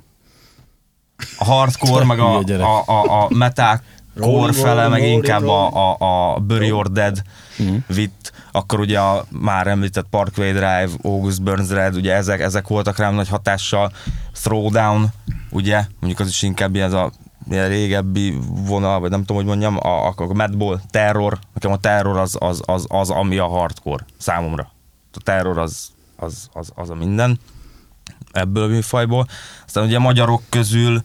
a hardcore, meg a, a, a, a metal Rolling, fele, meg inkább a, a, a Bury Your Dead vitt, akkor ugye a már említett Parkway Drive, August Burns Red, ugye ezek, ezek voltak rám nagy hatással, Throwdown, ugye, mondjuk az is inkább az a ilyen régebbi vonal, vagy nem tudom, hogy mondjam, a, a, a Madball, Terror, nekem a Terror az, az, az, az, ami a hardcore számomra. A Terror az, az, az, az a minden ebből a műfajból. Aztán ugye magyarok közül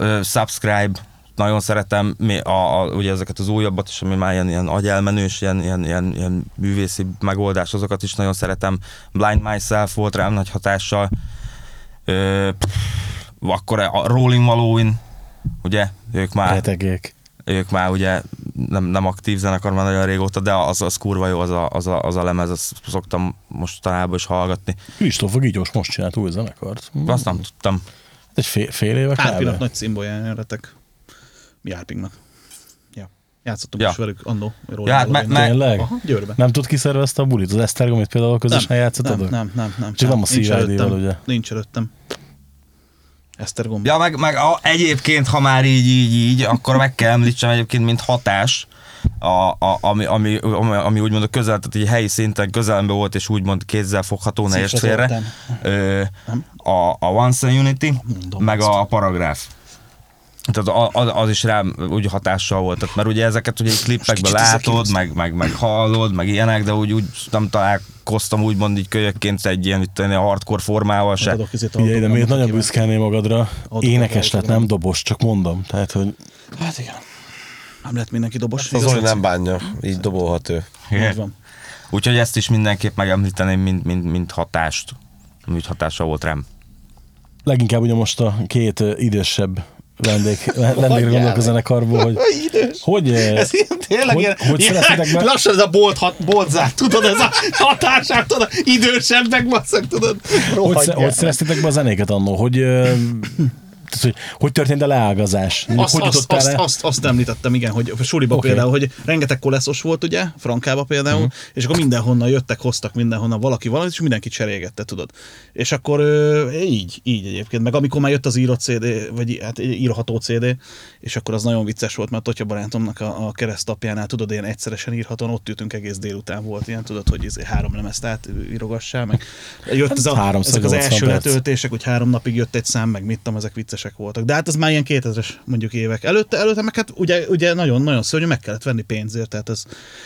uh, Subscribe, nagyon szeretem, a, a, ugye ezeket az újabbat is, ami már ilyen, ilyen agyelmenős, ilyen, ilyen, ilyen, ilyen művészi megoldás, azokat is nagyon szeretem. Blind Myself volt rám nagy hatással. Ö, pff, akkor a Rolling Malowin, ugye, ők már, Retegék. ők már ugye nem, nem aktív zenekar már nagyon régóta, de az, az kurva jó, az a, az a, az a lemez, azt szoktam mostanában is hallgatni. Kristóf Gigyos most csinált új zenekart. Azt nem tudtam. Egy fél, fél éve Árpinak kb. nagy cimbolyán jöttek. Mi Árpingnak. Ja. Játszottunk Ja. is velük annó. Ja, hát me- me- Tényleg? Aha, Győrbe. Nem tud kiszervezte a bulit? Az Esztergomit például közösen nem, játszottad? nem, nem, nem, nem. Csak nem a Nincs CID-val, előttem. ugye? Nincs előttem. Esztergom. Ja, meg, meg a, egyébként, ha már így, így, így, akkor meg kell említsem egyébként, mint hatás, a, a, ami, ami, ami, ami úgymond a közel, tehát egy helyi szinten közelemben volt, és úgymond kézzel fogható, ne félre. Ö, a, a Once and Unity, Mondom meg ezt. a Paragraph. Tehát az, az is rám úgy hatással volt, tehát, mert ugye ezeket ugye klippekben látod, meg, meg, meg hallod, meg ilyenek, de úgy, úgy nem találkoztam úgymond így kölyökként egy ilyen itt, ilyen hardcore formával se. Izét Figyelj, de miért nagyon aki büszkelnél magadra? Énekes lett, nem dobos, csak mondom. Tehát, hogy. Hát igen. Nem lett mindenki dobos. Az igaz, Zoli Laci? nem bánja, így dobolhat ő. Így van. Úgyhogy ezt is mindenképp megemlíteném, mint, mint, mint hatást. Úgy hatása volt rám. leginkább ugye most a két idősebb vendég, *laughs* vendégre gondolok a zenekarból, hogy *laughs* hogy, ö, Ez ilyen, tényleg hogy, ilyen, hogy ilyen, be, lassan ez a bolt, hat, boltzár, tudod, ez a hatását, tudod, idősebbek, basszak, tudod, hogy, hogy szereztétek be a zenéket annó? Hogy, ö, *laughs* tehát, hogy, hogy történt a leágazás? Azt, hogy azt, azt, le? azt, azt, említettem, igen, hogy suliba okay. például, hogy rengeteg koleszos volt, ugye, Frankába például, uh-huh. és akkor mindenhonnan jöttek, hoztak mindenhonnan valaki valamit, és mindenki cserélgette, tudod. És akkor így, így egyébként, meg amikor már jött az írott CD, vagy hát írható CD, és akkor az nagyon vicces volt, mert Totya barátomnak a, a keresztapjánál, tudod, ilyen egyszeresen írhatóan, ott ültünk egész délután volt, ilyen, tudod, hogy izé három lemezt átírogassál, meg jött ez a, 380 ezek az első letöltések, hogy három napig jött egy szám, meg mit tudom, ezek viccesek voltak. De hát ez már ilyen 2000-es mondjuk évek. Előtte, előtte meg hát ugye, ugye nagyon, nagyon szörnyű, meg kellett venni pénzért, tehát ez,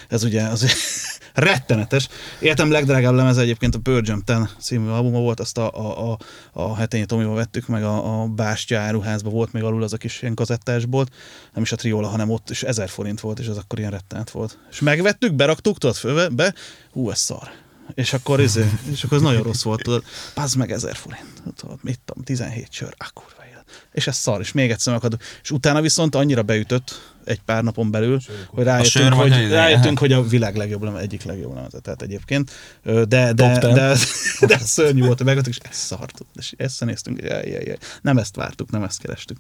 ez ugye az *laughs* rettenetes. Életem legdrágább lemez egyébként a Jam 10 című albuma volt, azt a, a, a, a hetényi Tomival vettük, meg a, a Bástya áruházba volt még alul az a kis ilyen kazettás bolt, nem is a Triola, hanem ott is 1000 forint volt, és az akkor ilyen rettenet volt. És megvettük, beraktuk, tudod, fölve, be, hú, ez szar. És akkor, izé, és akkor ez nagyon rossz volt, tudod, pazd meg 1000 forint, tudod, mit tudom, 17 sör, élet. És ez szar, és még egyszer megakadok. És utána viszont annyira beütött egy pár napon belül, hogy rájöttünk, hogy, a- rájöttünk, hogy a világ legjobb lemez, egyik legjobb lemez, tehát egyébként. De, de, de, de, de szörnyű volt, hogy megvettük, és ez szart. És ezt néztünk, jaj, jaj, jaj. nem ezt vártuk, nem ezt kerestük.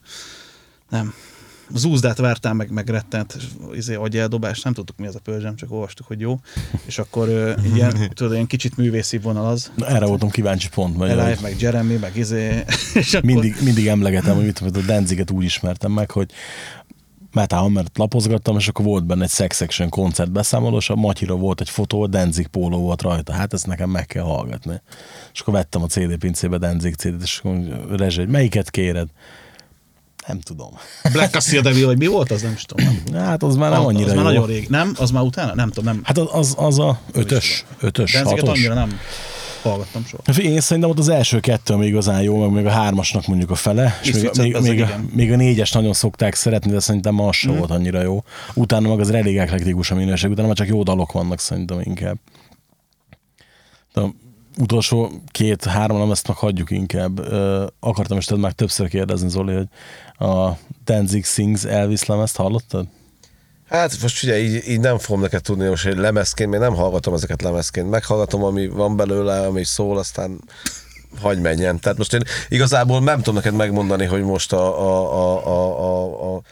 Nem. Az úzdát vártál, meg, meg rettent izé, agyeldobást, nem tudtuk mi az a pörzsem, csak olvastuk, hogy jó. És akkor ö, ilyen, *laughs* tudod, ilyen kicsit művészi vonal az. Na, erre voltam kíváncsi pont, mert Elive, meg Jeremy, meg izé. *laughs* És akkor, mindig, mindig emlegetem, hogy mit tudom, a Danziget úgy ismertem meg, hogy Metal Hammert lapozgattam, és akkor volt benne egy Sex Section koncert beszámoló, és a Matyira volt egy fotó, a Danzig póló volt rajta. Hát ezt nekem meg kell hallgatni. És akkor vettem a CD pincébe Danzig CD-t, és akkor Rezsé, hogy melyiket kéred? Nem tudom. Black Cassia Devil, vagy mi volt, az nem is tudom. Nem. Hát az már nem annyira az jó. már nagyon rég. Nem? Az már utána? Nem tudom, nem. Hát az, az, az a ötös, ötös, De ezeket hatos. annyira nem hallgattam soha. Hát Én szerintem ott az első kettő még igazán jó, meg még a hármasnak mondjuk a fele, és még, még, még, a, még a négyes nagyon szokták szeretni, de szerintem az sem volt annyira jó. Utána meg az elég eklektikus a minőség, utána már csak jó dalok vannak szerintem inkább. De utolsó két-három lemezt meg hagyjuk inkább. Akartam is tudod már többször kérdezni, Zoli, hogy a Danzig Sings Elvis lemezt hallottad? Hát most figyelj, így, így nem fogom neked tudni, most hogy lemezként, még nem hallgatom ezeket lemezként. Meghallgatom, ami van belőle, ami szól, aztán hagy menjen. Tehát most én igazából nem tudom neked megmondani, hogy most a, a, a, a, a, a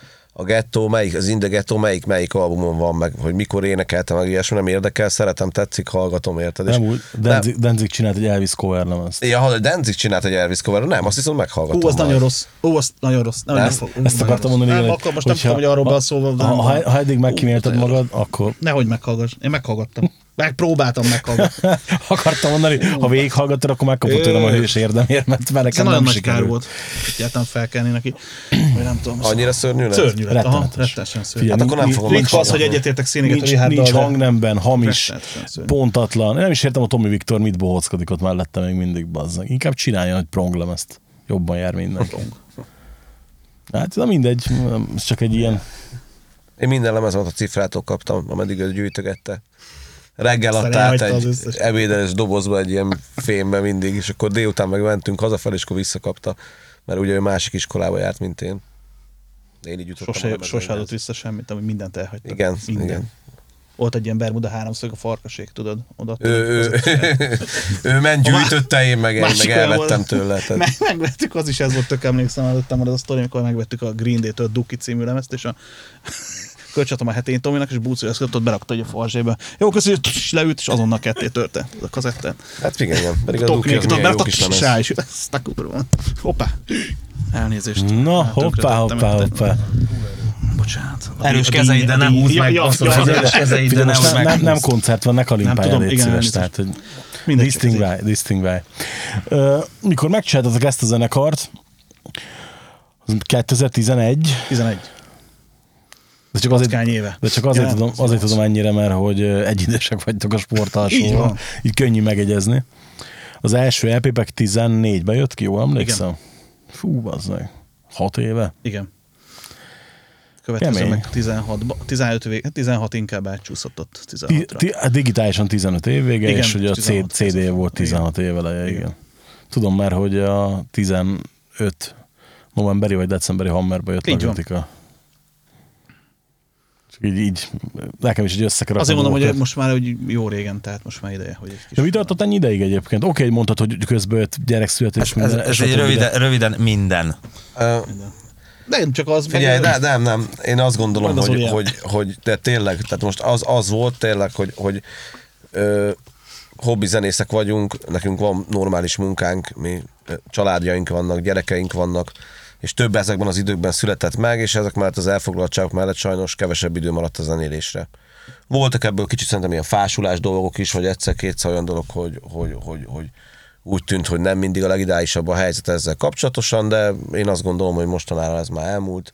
a Ghetto, melyik, az Inde Ghetto, melyik, melyik albumon van, meg hogy mikor énekeltem, meg ilyesmi nem érdekel, szeretem, tetszik, hallgatom, érted? És Nem úgy, Danzig, Danzig csinált egy Elvis cover lemezt. Ja, ha Danzig csinált egy Elvis cover nem, azt viszont meghallgatom. Ó, az majd. nagyon rossz. Ó, az nagyon rossz. Nem, nem, Ezt- fog- Ezt akartam mondani, Nem, igen, akkor most nem tudom, hogy arról beszélve. Ha, nem ha, ha eddig megkímélted magad, akkor Nehogy meghallgass. Én meghallgattam. Megpróbáltam meghallgatni. *laughs* akartam mondani, ha végighallgattad, akkor megkapod tőlem a hős érdemért, mert Ez nekem nagyon nem nagy kár volt. Egyáltalán felkelni neki. Vagy nem tudom. Annyira szörnyű lett? Szörnyű lett. Aha, rettenetesen szörnyű. Figyelj, Hát akkor nem fogom Nincs az, hogy egyetértek színéget Nincs, Richarddal, nincs hangnemben, hamis, pontatlan. Én nem is értem, a Tommy Viktor mit bohockodik ott mellette még mindig bazzag. Inkább csinálja egy pronglemezt. Jobban jár minden. Hát na mindegy, ez csak egy ilyen... Én minden lemezet a cifrától kaptam, ameddig ő gyűjtögette. Reggel adta át egy ebédeles dobozba egy ilyen fémbe mindig, és akkor délután meg mentünk hazafelé, és akkor visszakapta, mert ugye ő másik iskolába járt, mint én. Én így jutottam Sose, sose adott vissza semmit, ami mindent elhagyta. Igen, Minden. igen. Volt egy ilyen Bermuda háromszög a farkasék, tudod? Oda Ő, ő, *laughs* ő ment, gyűjtötte, én meg, én meg elvettem tőle. *laughs* Meg, megvettük, az is ez volt, tök emlékszem, előttem marad a sztori, amikor megvettük a Green Day-től a Duki című lemezt, és a kölcsatom a hetén Tominak, és Búci ezt ott berakta egy a farzsébe. Jó, köszönjük, és leült, és azonnal ketté törte a kazettán. Hát igen, igen. Pedig a Duki az milyen jó kis a lemez. sá is, ezt a kurva. Hoppá. Elnézést. Na, Hát, hoppá, hoppá, hoppá. Bocsánat. Erős kezeid, de nem ja, meg. erős kezeid, de nem, nem, nem meghúzd. koncert van, ne Nem kalimpálja, légy igen, szíves. Tehát, hogy Mindenki Distingválj, distingválj. Ö, Mikor megcsináltatok ezt a zenekart, az 2011, 11. de csak azért, éve. de csak azért, Ja, tudom, azért tudom ennyire, mert hogy egyidősek vagytok a Így sportalsóval. van. Így könnyű megegyezni. Az első EP-bek 14-ben jött ki, jól emlékszem? Igen. Fú, bazzeg. 6 éve? Igen. Következő Kemény. meg 16, 15 vég, 16 inkább átcsúszott ott Ti, 16-ra. ti, hát digitálisan 15 év vége, Igen, és ugye a 16 CD között. volt 16 év eleje, igen. igen. Tudom már, hogy a 15 novemberi vagy decemberi Hammerbe jött Így a kritika. Így, így, nekem is egy összekerak. Azért mondom, hogy most már hogy jó régen, tehát most már ideje, hogy egy kis... De mi tartott ennyi ideig egyébként? Oké, hogy mondtad, hogy közben jött gyerekszületés, Ez, minden. ez stb., egy de- röviden, röviden minden. Ö, De nem csak az... Figyelj, meg- de, nem, nem. Én azt gondolom, az hogy, olyan. hogy, hogy de tényleg, tehát most az, az volt tényleg, hogy, hogy ö, hobbi zenészek vagyunk, nekünk van normális munkánk, mi családjaink vannak, gyerekeink vannak, és több ezekben az időkben született meg, és ezek mellett az elfoglaltságok mellett sajnos kevesebb idő maradt a zenélésre. Voltak ebből kicsit szerintem ilyen fásulás dolgok is, vagy egyszer-kétszer olyan dolog, hogy, hogy, hogy, hogy úgy tűnt, hogy nem mindig a legideálisabb a helyzet ezzel kapcsolatosan, de én azt gondolom, hogy mostanára ez már elmúlt.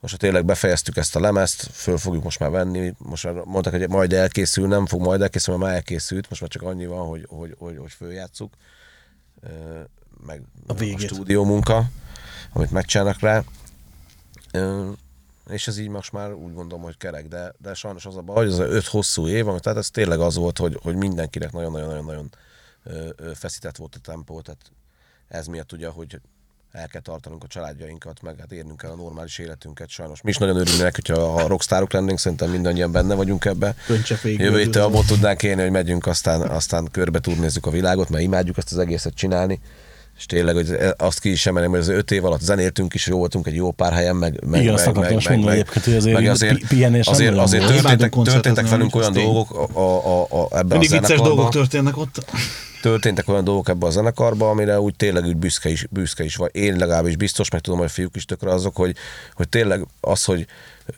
Most ha tényleg befejeztük ezt a lemezt, föl fogjuk most már venni, most már mondták, hogy majd elkészül, nem fog majd elkészülni, mert már elkészült, most már csak annyi van, hogy, hogy, hogy, hogy följátszuk. Meg A a, végét. stúdió munka, amit megcsinálnak rá. És ez így most már úgy gondolom, hogy kerek, de, de sajnos az a baj, hogy az a öt hosszú év, ami- tehát ez tényleg az volt, hogy, hogy mindenkinek nagyon-nagyon-nagyon feszített volt a tempó, tehát ez miatt ugye, hogy el kell tartanunk a családjainkat, meg hát érnünk el a normális életünket sajnos. Mi is nagyon örülnének, hogyha a rockstárok lennénk, szerintem mindannyian benne vagyunk ebbe. Jövő héttől abból tudnánk élni, hogy megyünk, aztán, aztán körbe turnézzük a világot, mert imádjuk ezt az egészet csinálni. És tényleg, hogy azt ki is emelem, hogy az öt év alatt zenéltünk is, jó voltunk egy jó pár helyen, meg, meg, Igen, meg, meg, mondani egyébként, hogy azért így pi- pihenés azért, azért történtek, történtek velünk olyan dolgok a, a, a, a, ebben Mindig a vicces zenekarban dolgok történnek ott. történtek olyan dolgok ebbe a zenekarba, amire úgy tényleg úgy büszke is, büszke is vagy. Én legalábbis biztos, meg tudom, hogy a fiúk is tökre azok, hogy, hogy tényleg az, hogy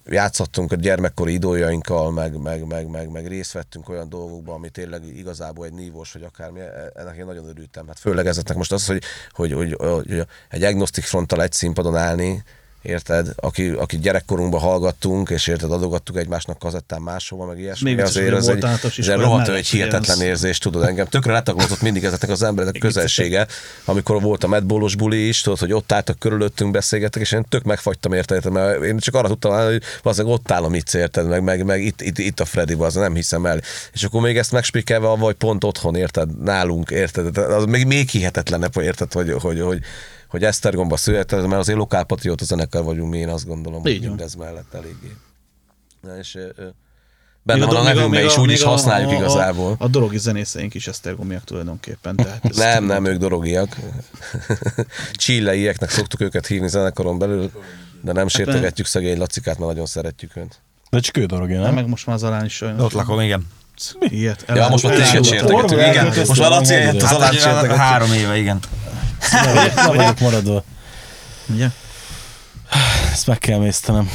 játszottunk a gyermekkori idójainkkal, meg, meg, meg, meg, meg részt vettünk olyan dolgokba, ami tényleg igazából egy nívós, vagy akármi, e- ennek én nagyon örültem. Hát főleg ezeknek most az, hogy, hogy, hogy, hogy egy agnostic fronttal egy színpadon állni, érted? Aki, aki gyerekkorunkban hallgattunk, és érted, adogattuk egymásnak kazettán máshova, meg ilyesmi. Még azért az egy, ez egy rohadt egy hihetetlen az- érzés, tudod engem. Tökre letaglózott mindig ezeknek az embereknek közelsége, amikor volt a medbólos buli is, tudod, hogy ott álltak körülöttünk, beszélgettek, és én tök megfagytam érted, mert én csak arra tudtam állni, hogy valószínűleg ott áll a Mici, érted, meg, meg, meg itt, itt, itt, a Freddy, az nem hiszem el. És akkor még ezt megspikelve, vagy pont otthon, érted, nálunk, érted, az még, még hihetetlenebb, érted, hogy, hogy, hogy, hogy Esztergomba született, mert azért lokálpatrióta zenekar vagyunk mi, én azt gondolom, hogy Így van. mindez mellett eléggé. Na, és, benne Még van a még nevünkben is, a- úgy is a- használjuk a, igazából. A, a dorogi zenészeink is esztergomiak tulajdonképpen. Tehát ezt- Nem, nem, ők dorogiak. *laughs* Csilleieknek szoktuk őket hívni zenekaron belül, de nem sértegetjük szegény Lacikát, mert nagyon szeretjük önt. De csak ő dolog, Nem, nem? meg most már Zalán is sajnos. Ott lakom, igen. Ilyet. Ja, most már téged sértegetünk. Igen, most már Laci a helyett az alán Hát, három éve, igen. Le vagyok maradva. Ugye? Ezt meg kell mésztenem.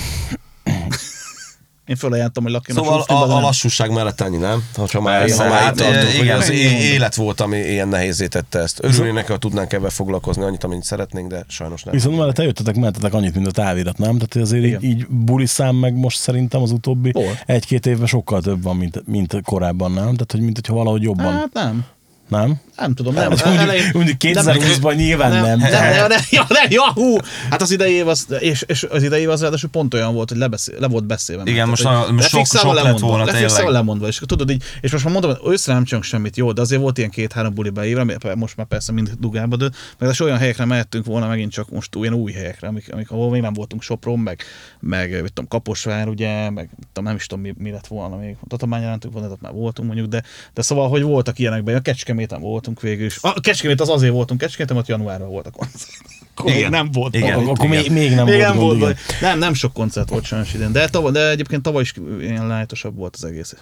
Én felajánlottam, hogy Lakinak Szóval sufniba, de a, a lassúság mellett ennyi, nem? Ha már, Persze, ha már hát, tartunk, igen. az é- élet volt, ami ilyen nehézé tette ezt. Örülnék neki, ha tudnánk ebben foglalkozni annyit, amennyit szeretnénk, de sajnos nem. Viszont mellett eljöttetek, mentetek annyit, mint a távirat, nem? Tehát azért így, Igen. így buli szám meg most szerintem az utóbbi Hol? egy-két évben sokkal több van, mint, mint korábban, nem? Tehát, hogy mint hogyha valahogy jobban. Hát nem. Nem? Nem tudom, nem. Hát mondjuk, mondjuk 2020-ban nyilván nem. Nem, de- nem, nem, nem, ja, nem, ja, hú. Hát az idei év az, és, és az idei év az ráadásul pont olyan volt, hogy lebeszél, le volt beszélve. Igen, Tehát, most most sok- sok lett lemondva, volna, lefixálva, tényleg. lemondva, és tudod így, és most már mondom, hogy össze nem csinálunk semmit, jó, de azért volt ilyen két-három buli beívre, ami most már persze mind dugába dől, meg az olyan helyekre mehettünk volna megint csak most olyan új helyekre, amik, amik ahol még nem voltunk Sopron, meg, meg mit tudom, Kaposvár, ugye, meg tudom, nem is tudom, mi, mi lett volna még. Tatabány jelentünk volna, ott már voltunk mondjuk, de, de szóval, hogy voltak ilyenekben, a Kecskeméten voltunk végül is. A Kecskemét az azért voltunk, Kecskeméten ott januárban volt a koncert. Akkor Igen. nem volt. Igen. valami. Akkor még, még nem Még volt nem gond, volt, igen. vagy- nem, nem sok koncert volt sajnos idén, de, tavaly, de egyébként tavaly is ilyen lájtosabb volt az egész.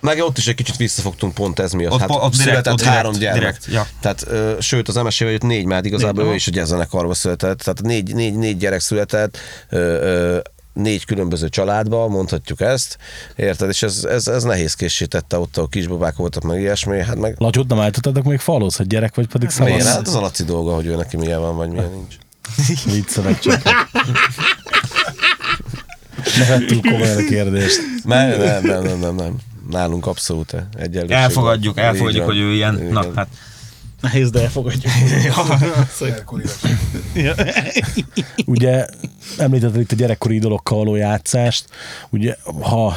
Meg ott is egy kicsit visszafogtunk pont ez miatt. Ott hát ott direkt, született direkt, három gyermek. direkt, ja. Tehát, ö, sőt, az MSZ-vel jött négy, mert igazából Négy, ő is egy zenekarba született. Tehát négy, négy, négy gyerek született, ö, ö, négy különböző családba, mondhatjuk ezt, érted? És ez, ez, ez nehézkéssé tette ott, a kisbabák voltak, meg ilyesmi, hát meg Latyót nem állítottatok még falhoz, hogy gyerek vagy pedig miért? szavasz? Hát az a Laci dolga, hogy ő neki milyen van, vagy milyen nincs. *laughs* Viccelek csak. Ne túl komolyan a kérdést. Nem, nem, nem, nem, nem, nem. Nálunk abszolút egyenlőség. Elfogadjuk, elfogadjuk, hogy ő ilyen. Na, Igen. hát Nehéz, de elfogadjuk. *laughs* Ja. Ugye említetted itt a gyerekkori idolokkal való játszást, ugye ha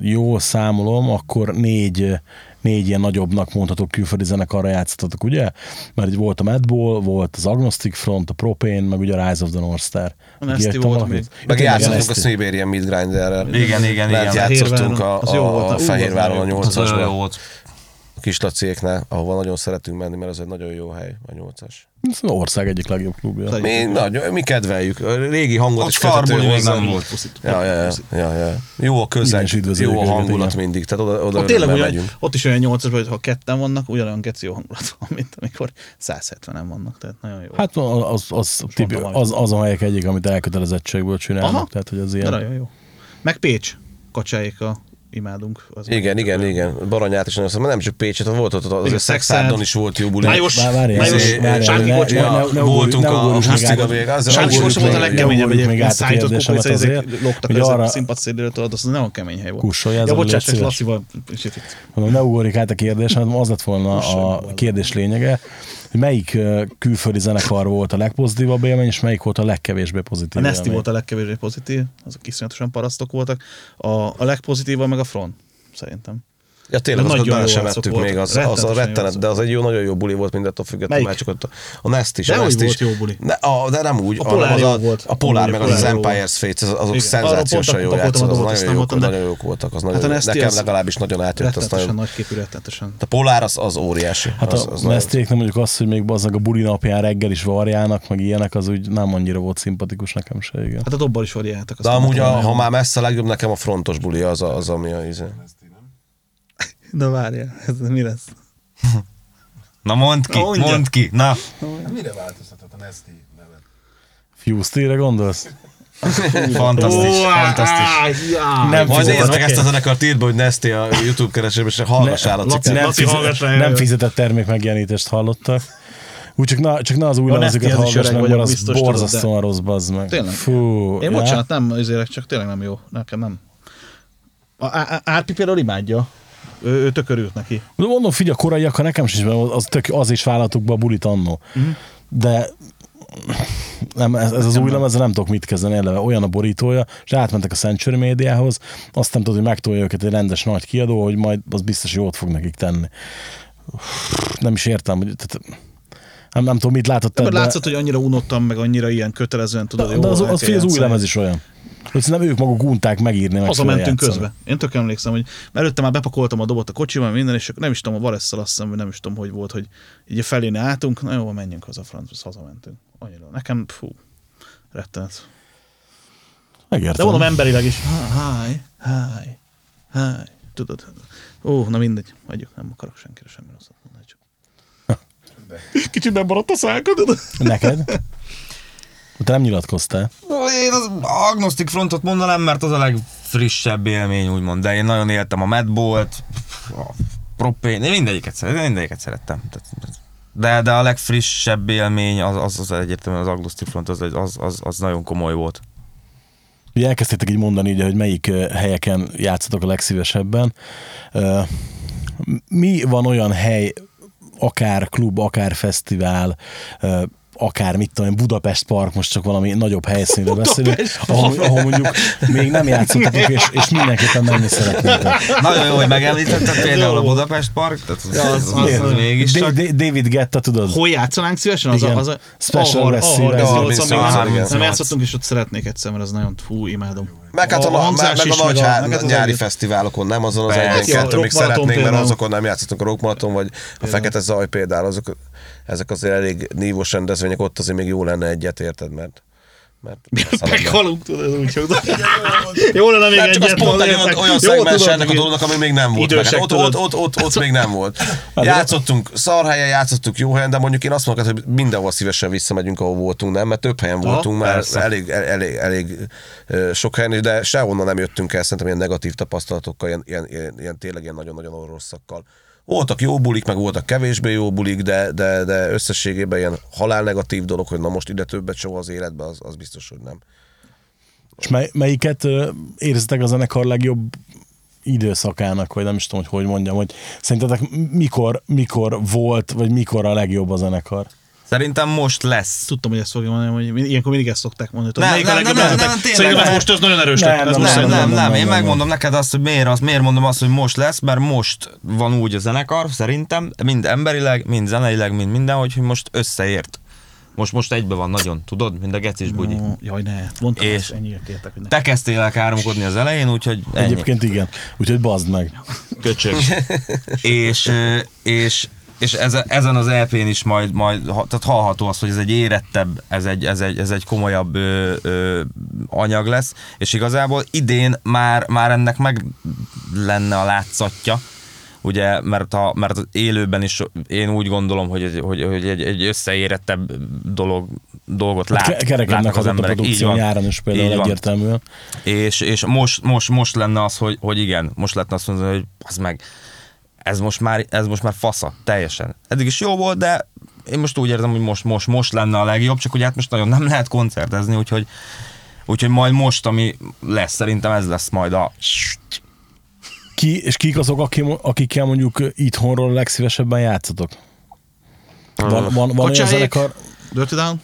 jól számolom, akkor négy, négy ilyen nagyobbnak mondható külföldi zenekarra játszottatok, ugye? Mert így volt a Madball, volt az Agnostic Front, a Propane, meg ugye a Rise of the North Star. A Nasty volt még. Meg játszottunk a. Siberian Midgrinderrel. Igen, igen, igen. játszottunk a, az a, a az Fehérváron a nagyon jó. Az olyan jó nyolcasba. volt. Kis ahova nagyon szeretünk menni, mert ez egy nagyon jó hely, a nyolcas. Ez az ország egyik legjobb klubja. Mi, nagyon, mi kedveljük, a régi hangot Ott is Farbuli még nem volt. Ja, ja, ja, ja, ja. Jó a közeg, jó a hangulat igen. mindig, tehát oda, oda Ott tényleg ugyan, megyünk. ott is olyan 8 hogy ha ketten vannak, ugyanolyan geci jó hangulat van, mint amikor 170-en vannak, tehát nagyon jó. Hát az, az, tipi, az, az a helyek egyik, amit elkötelezettségből csinálnak, Aha. tehát hogy az De ilyen... nagyon jó. Meg Pécs, kacsáik a imádunk. Az Igen, igen, igen. Baranyát is nagyon szeretem, nem csak Pécset, volt ott, az a Szexárdon is volt jó buli. Várjál, Sárki ne voltunk a ugorjunk még Husztiga át. vég, az Sárki kocsma volt a legkeményebb egyébként. a Szállított kukorica, ezek hogy ezek a tudod, az nagyon kemény hely volt. Kussolj Ja, ezzel, bocsánat, csak. Mondom, ne ugorjunk át a kérdés, hanem az lett volna a kérdés lényege, hogy melyik külföldi zenekar volt a legpozitívabb élmény, és melyik volt a legkevésbé A pozitív Nesti élmény. volt a legkevésbé pozitív, azok iszonyatosan parasztok voltak. A, a legpozitívabb meg a front, szerintem. Ja tényleg, De azokat nagyon bele jó sem vettük még, az, az a jó rettenet, de az egy jó, nagyon jó buli volt mindettől függetlenül, már csak ott a, a Nest is, a Dehogy Nest volt is. jó buli. Ne, a, de nem úgy, A Polár az jó a, volt. a Polár, meg az, az jó Empires Fates, az- azok Igen. szenzációsan jól pont játszott, az a nagyon jók, nem nagyon jók voltak, az nagyon, Hát a Nesti nekem az legalábbis nagyon átjött, Rettenetesen nagyon, nagy képű, rettenetesen. a Polár az, az óriási. Hát az, a az Nestéknek mondjuk azt, hogy még bazzag a buli napján reggel is varjának, meg ilyenek, az úgy nem annyira volt szimpatikus nekem se, igen. Hát a dobbal is variáltak. de amúgy, a, ha már messze a legjobb, nekem a frontos buli az, a, az ami a. Na várjál, ez mi lesz? Na mondd ki, Mondja. mondd ki. Na, Mire változtatott a Nesti nevet? Fuse-tére gondolsz? *laughs* fantasztikus, fantasztikus. Nem Majd fizetett- nézd meg ezt az zenekart, írd be, hogy Nesti a YouTube keresésben, és hallgassál a Laci, cikket. nem, Laci, fizet, hallgassál, nem fizetett termék megjelenítést hallottak. Úgy csak na, csak na az új lemezüket hallgass meg, mert az borzasztóan rossz bazd meg. Tényleg? Fú. Én bocsánat, nem azért, csak tényleg nem jó. Nekem nem. A Á- Árpi például imádja. Ő, ő tök örült neki. De mondom, figyelj, a koraiak, ha nekem mert az, tök, az is vállaltuk be a bulit annó. Mhm. De nem, ez, ez az új lemez, nem tudok mit kezdeni eleve. Olyan a borítója, és átmentek a Century médiához, azt nem tudod, hogy megtolja őket egy rendes nagy kiadó, hogy majd az biztos jót fog nekik tenni. Nem is értem, hogy tehát, nem, nem tudom, mit látott De ebbe. látszott, hogy annyira unottam, meg annyira ilyen kötelezően tudod. de, jó, de az, az, az, az új lemez is olyan. Hogy szerintem ők maguk unták megírni, meg Haza mentünk közbe. Én tök emlékszem, hogy előtte már bepakoltam a dobot a kocsiban, minden, és nem is tudom, a Valesszel azt hiszem, nem is tudom, hogy volt, hogy így a feléne álltunk, na jó, menjünk haza, francos, hazamentünk. Annyira. Nekem, fú, rettenet. Megértem. De mondom emberileg is, háj, háj, háj, tudod. Ó, na mindegy, hagyjuk, nem akarok senkire semmi rosszat. Kicsit nem maradt a szákod. Neked? Te nem nyilatkoztál. Én az agnostic frontot mondanám, mert az a legfrissebb élmény, úgymond. De én nagyon éltem a Madbolt, a Propane, én mindegyiket, mindegyiket szerettem. De, de a legfrissebb élmény az, az, az egyértelműen az agnostic front, az, az, az, az nagyon komoly volt. Ugye elkezdtétek így mondani, ugye, hogy melyik helyeken játszatok a legszívesebben. Mi van olyan hely, akár klub, akár fesztivál, akár mit tudom, Budapest Park, most csak valami nagyobb helyszínre beszélünk, ahol, ahol mondjuk még nem játszottatok, és, és mindenképpen menni szeretnétek. Nagyon jó, hogy megemlítetted például a Budapest Park, tehát az, az, az, az, az mégis csak. Da- David Getta, tudod? Hol játszanánk szívesen? Az Igen. a, az a Special ahol, nem játszottunk, és ott szeretnék egyszer, mert ez nagyon, fú, imádom. Meg hát a, a, meg, a nagy meg a- há- az nyári fesztiválokon, nem azon az Persze. egyen Ja, kettő, még szeretnénk, mert azokon nem játszottunk, a Rock Marathon vagy a Fekete Zaj például, azok, ezek azért elég nívós rendezvények, ott azért még jó lenne egyet, érted, mert mert. Meghalunk, tudod, úgy hogy Jó lenne még Nem, csak az egyet. pont egy olyan, olyan szegmens ennek a dolognak, ami még nem volt meg. Hát ott, ott, ott, ott, ott még nem volt. *laughs* Játszottunk szar helyen, játszottunk jó helyen, de mondjuk én azt mondom, hogy mindenhol szívesen visszamegyünk, ahol voltunk, nem? Mert több helyen voltunk már, persze. elég, elég, elég sok helyen, de sehonnan nem jöttünk el, szerintem ilyen negatív tapasztalatokkal, ilyen, ilyen, ilyen, ilyen tényleg ilyen nagyon-nagyon rosszakkal. Voltak jó bulik, meg voltak kevésbé jó bulik, de, de, de összességében ilyen halálnegatív dolog, hogy na most ide többet soha az életbe, az, az biztos, hogy nem. És mely, melyiket érzitek a zenekar legjobb időszakának, vagy nem is tudom, hogy hogy mondjam, hogy szerintetek mikor, mikor volt, vagy mikor a legjobb a zenekar? Szerintem most lesz. Tudtam, hogy ezt fogja mondani, hogy ilyenkor mindig ezt szokták mondani. hogy Nem, melyik nem, nem, nem, bennetek? nem, tényleg, ez most az nagyon erős. Nem, lett, ez nem, most Nem, nem, nem, nem, nem, nem, én nem, megmondom neked azt, hogy miért, azt, miért mondom azt, hogy most lesz, mert most van úgy a zenekar, szerintem, mind emberileg, mind zeneileg, mind minden, hogy most összeért. Most, most egybe van nagyon, tudod, mind a gecis bugyi. Ó, Jaj, ne. Mondtam, És- ennyire kértek, hogy ne. Te kezdtél el káromkodni az elején, úgyhogy ennyi. Egyébként igen. Úgyhogy bazd meg. köcsög. *laughs* és, és, és ezen, ezen az EP-n is majd, majd tehát hallható az, hogy ez egy érettebb, ez egy, ez egy, ez egy komolyabb ö, ö, anyag lesz, és igazából idén már, már ennek meg lenne a látszatja, ugye, mert, a, mert az élőben is én úgy gondolom, hogy, hogy, hogy egy, egy összeérettebb dolog, dolgot lát, Hát kerekednek látnak az hatott a emberek. Így produkció van. nyáron is például Így egyértelműen. És, és most, most, most lenne az, hogy, hogy igen, most lehetne azt mondani, hogy az meg, ez most már, ez most már fasza, teljesen. Eddig is jó volt, de én most úgy érzem, hogy most, most, most lenne a legjobb, csak ugye hát most nagyon nem lehet koncertezni, úgyhogy, úgyhogy majd most, ami lesz, szerintem ez lesz majd a... Ki, és kik azok, akik, akikkel mondjuk itthonról legszívesebben játszotok? Van, van, van olyan zenekar? Dirty Down,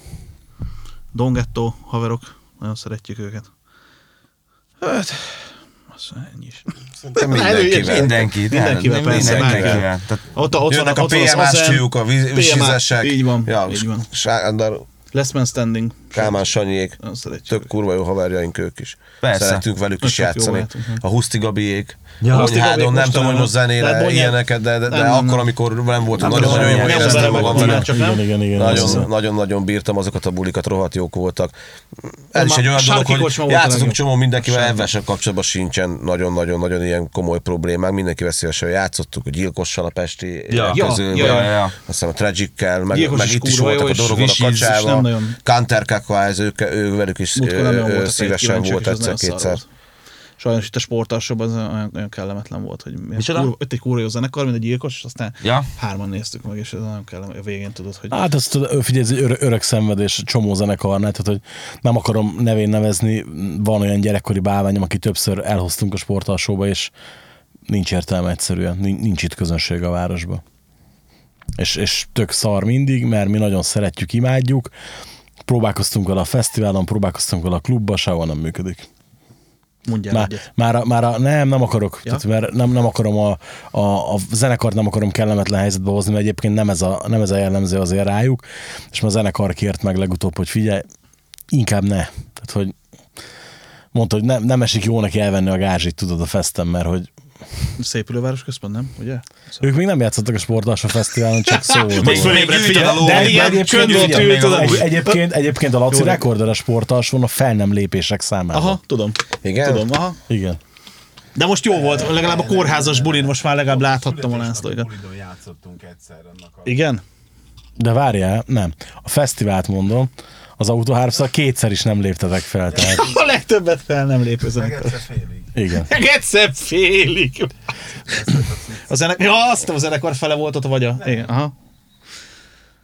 Dongetto, haverok, nagyon szeretjük őket. Hát, az ennyi is. Szerintem mindenkivel. Mindenki, Mindenkivel, persze, mindenkivel. Ott, ott Jönnek vannak, a PMS fiúk, a víz- PMA, vízsizesek. Így van, Ja, így van. Sándor, Last Man Standing. Kálmán szeretjük. Tök kurva jó haverjaink ők is. Persze. Szeretünk velük is játszani. A Huszti Gabiék. Ja. Gabiék Konyhádon, nem tudom, hogy most zenére Lehet, ilyeneket, de, de, de Nem, akkor, amikor nem voltunk, Nem, nagyon-nagyon nem, jól éreztem magam nem, vele. nem, csak igen, igen, igen. Nagyon, Ez- nagyon, nagyon bírtam azokat a bulikat, rohadt jók voltak. Ez is egy olyan dolog, hogy játszottunk csomó mindenkivel, ebben kapcsolatban sincsen nagyon-nagyon-nagyon ilyen komoly problémák. Mindenkivel szívesen játszottuk, a gyilkossal a Pesti közül, ja. aztán a Tragic-kel, meg, meg itt is voltak a dorogon, a kacsával. nagyon- Kanter Kakaáz, ők, ő, velük is nagyon szívesen volt nagyon egyszer-kétszer. Sajnos itt a sportalsóban az olyan, olyan kellemetlen volt, hogy kurva, ott egy kurva jó zenekar, mint egy gyilkos, és aztán Ja. hárman néztük meg, és ez nagyon kellemetlen. A végén tudod, hogy Hát ezt tudod, figyelj, ez egy örök, örök szenvedés, csomó zenekarnál, tehát hogy nem akarom nevén nevezni, van olyan gyerekkori bálványom, aki többször elhoztunk a sportalsóba, és nincs értelme egyszerűen, Nin- nincs itt közönség a városba. És, és tök szar mindig, mert mi nagyon szeretjük, imádjuk, próbálkoztunk vele a fesztiválon, próbálkoztunk vele a klubba, sehol nem működik. Mondjál Már, egyet. már, a- már a, nem, nem akarok, Ja? ja? tehát, mert nem, nem akarom a, a, a zenekart nem akarom kellemetlen helyzetbe hozni, mert egyébként nem ez, a, nem ez a jellemző azért rájuk, és már a zenekar kért meg legutóbb, hogy figyelj, inkább ne. Tehát, hogy mondta, hogy nem, nem esik jó neki elvenni a gázsit, tudod, a festem, mert hogy Szépülőváros központ, nem? Ugye? ők még nem játszottak a sportalsó fesztiválon, csak szó volt. Még fölébredt, figyelj, a de ilyen egyébként a egyébként, egyébként a Laci rekorder a sportalsón a fel nem lépések számában. Aha, tudom. Igen? Tudom, aha. Igen. De most jó volt, legalább a kórházas bulin, most már legalább láthattam a lászlóikat. Bulidon játszottunk egyszer annak a... Igen? De várjál, nem. A fesztivált mondom, az autó háromszor kétszer is nem léptetek fel, tehát *laughs* A legtöbbet fel nem lépő Meg zenekar. egyszer félig. igen. Meg egyszer félig. A zenekar, ja, azt a zenekar fele volt ott, vagy a... Igen, aha.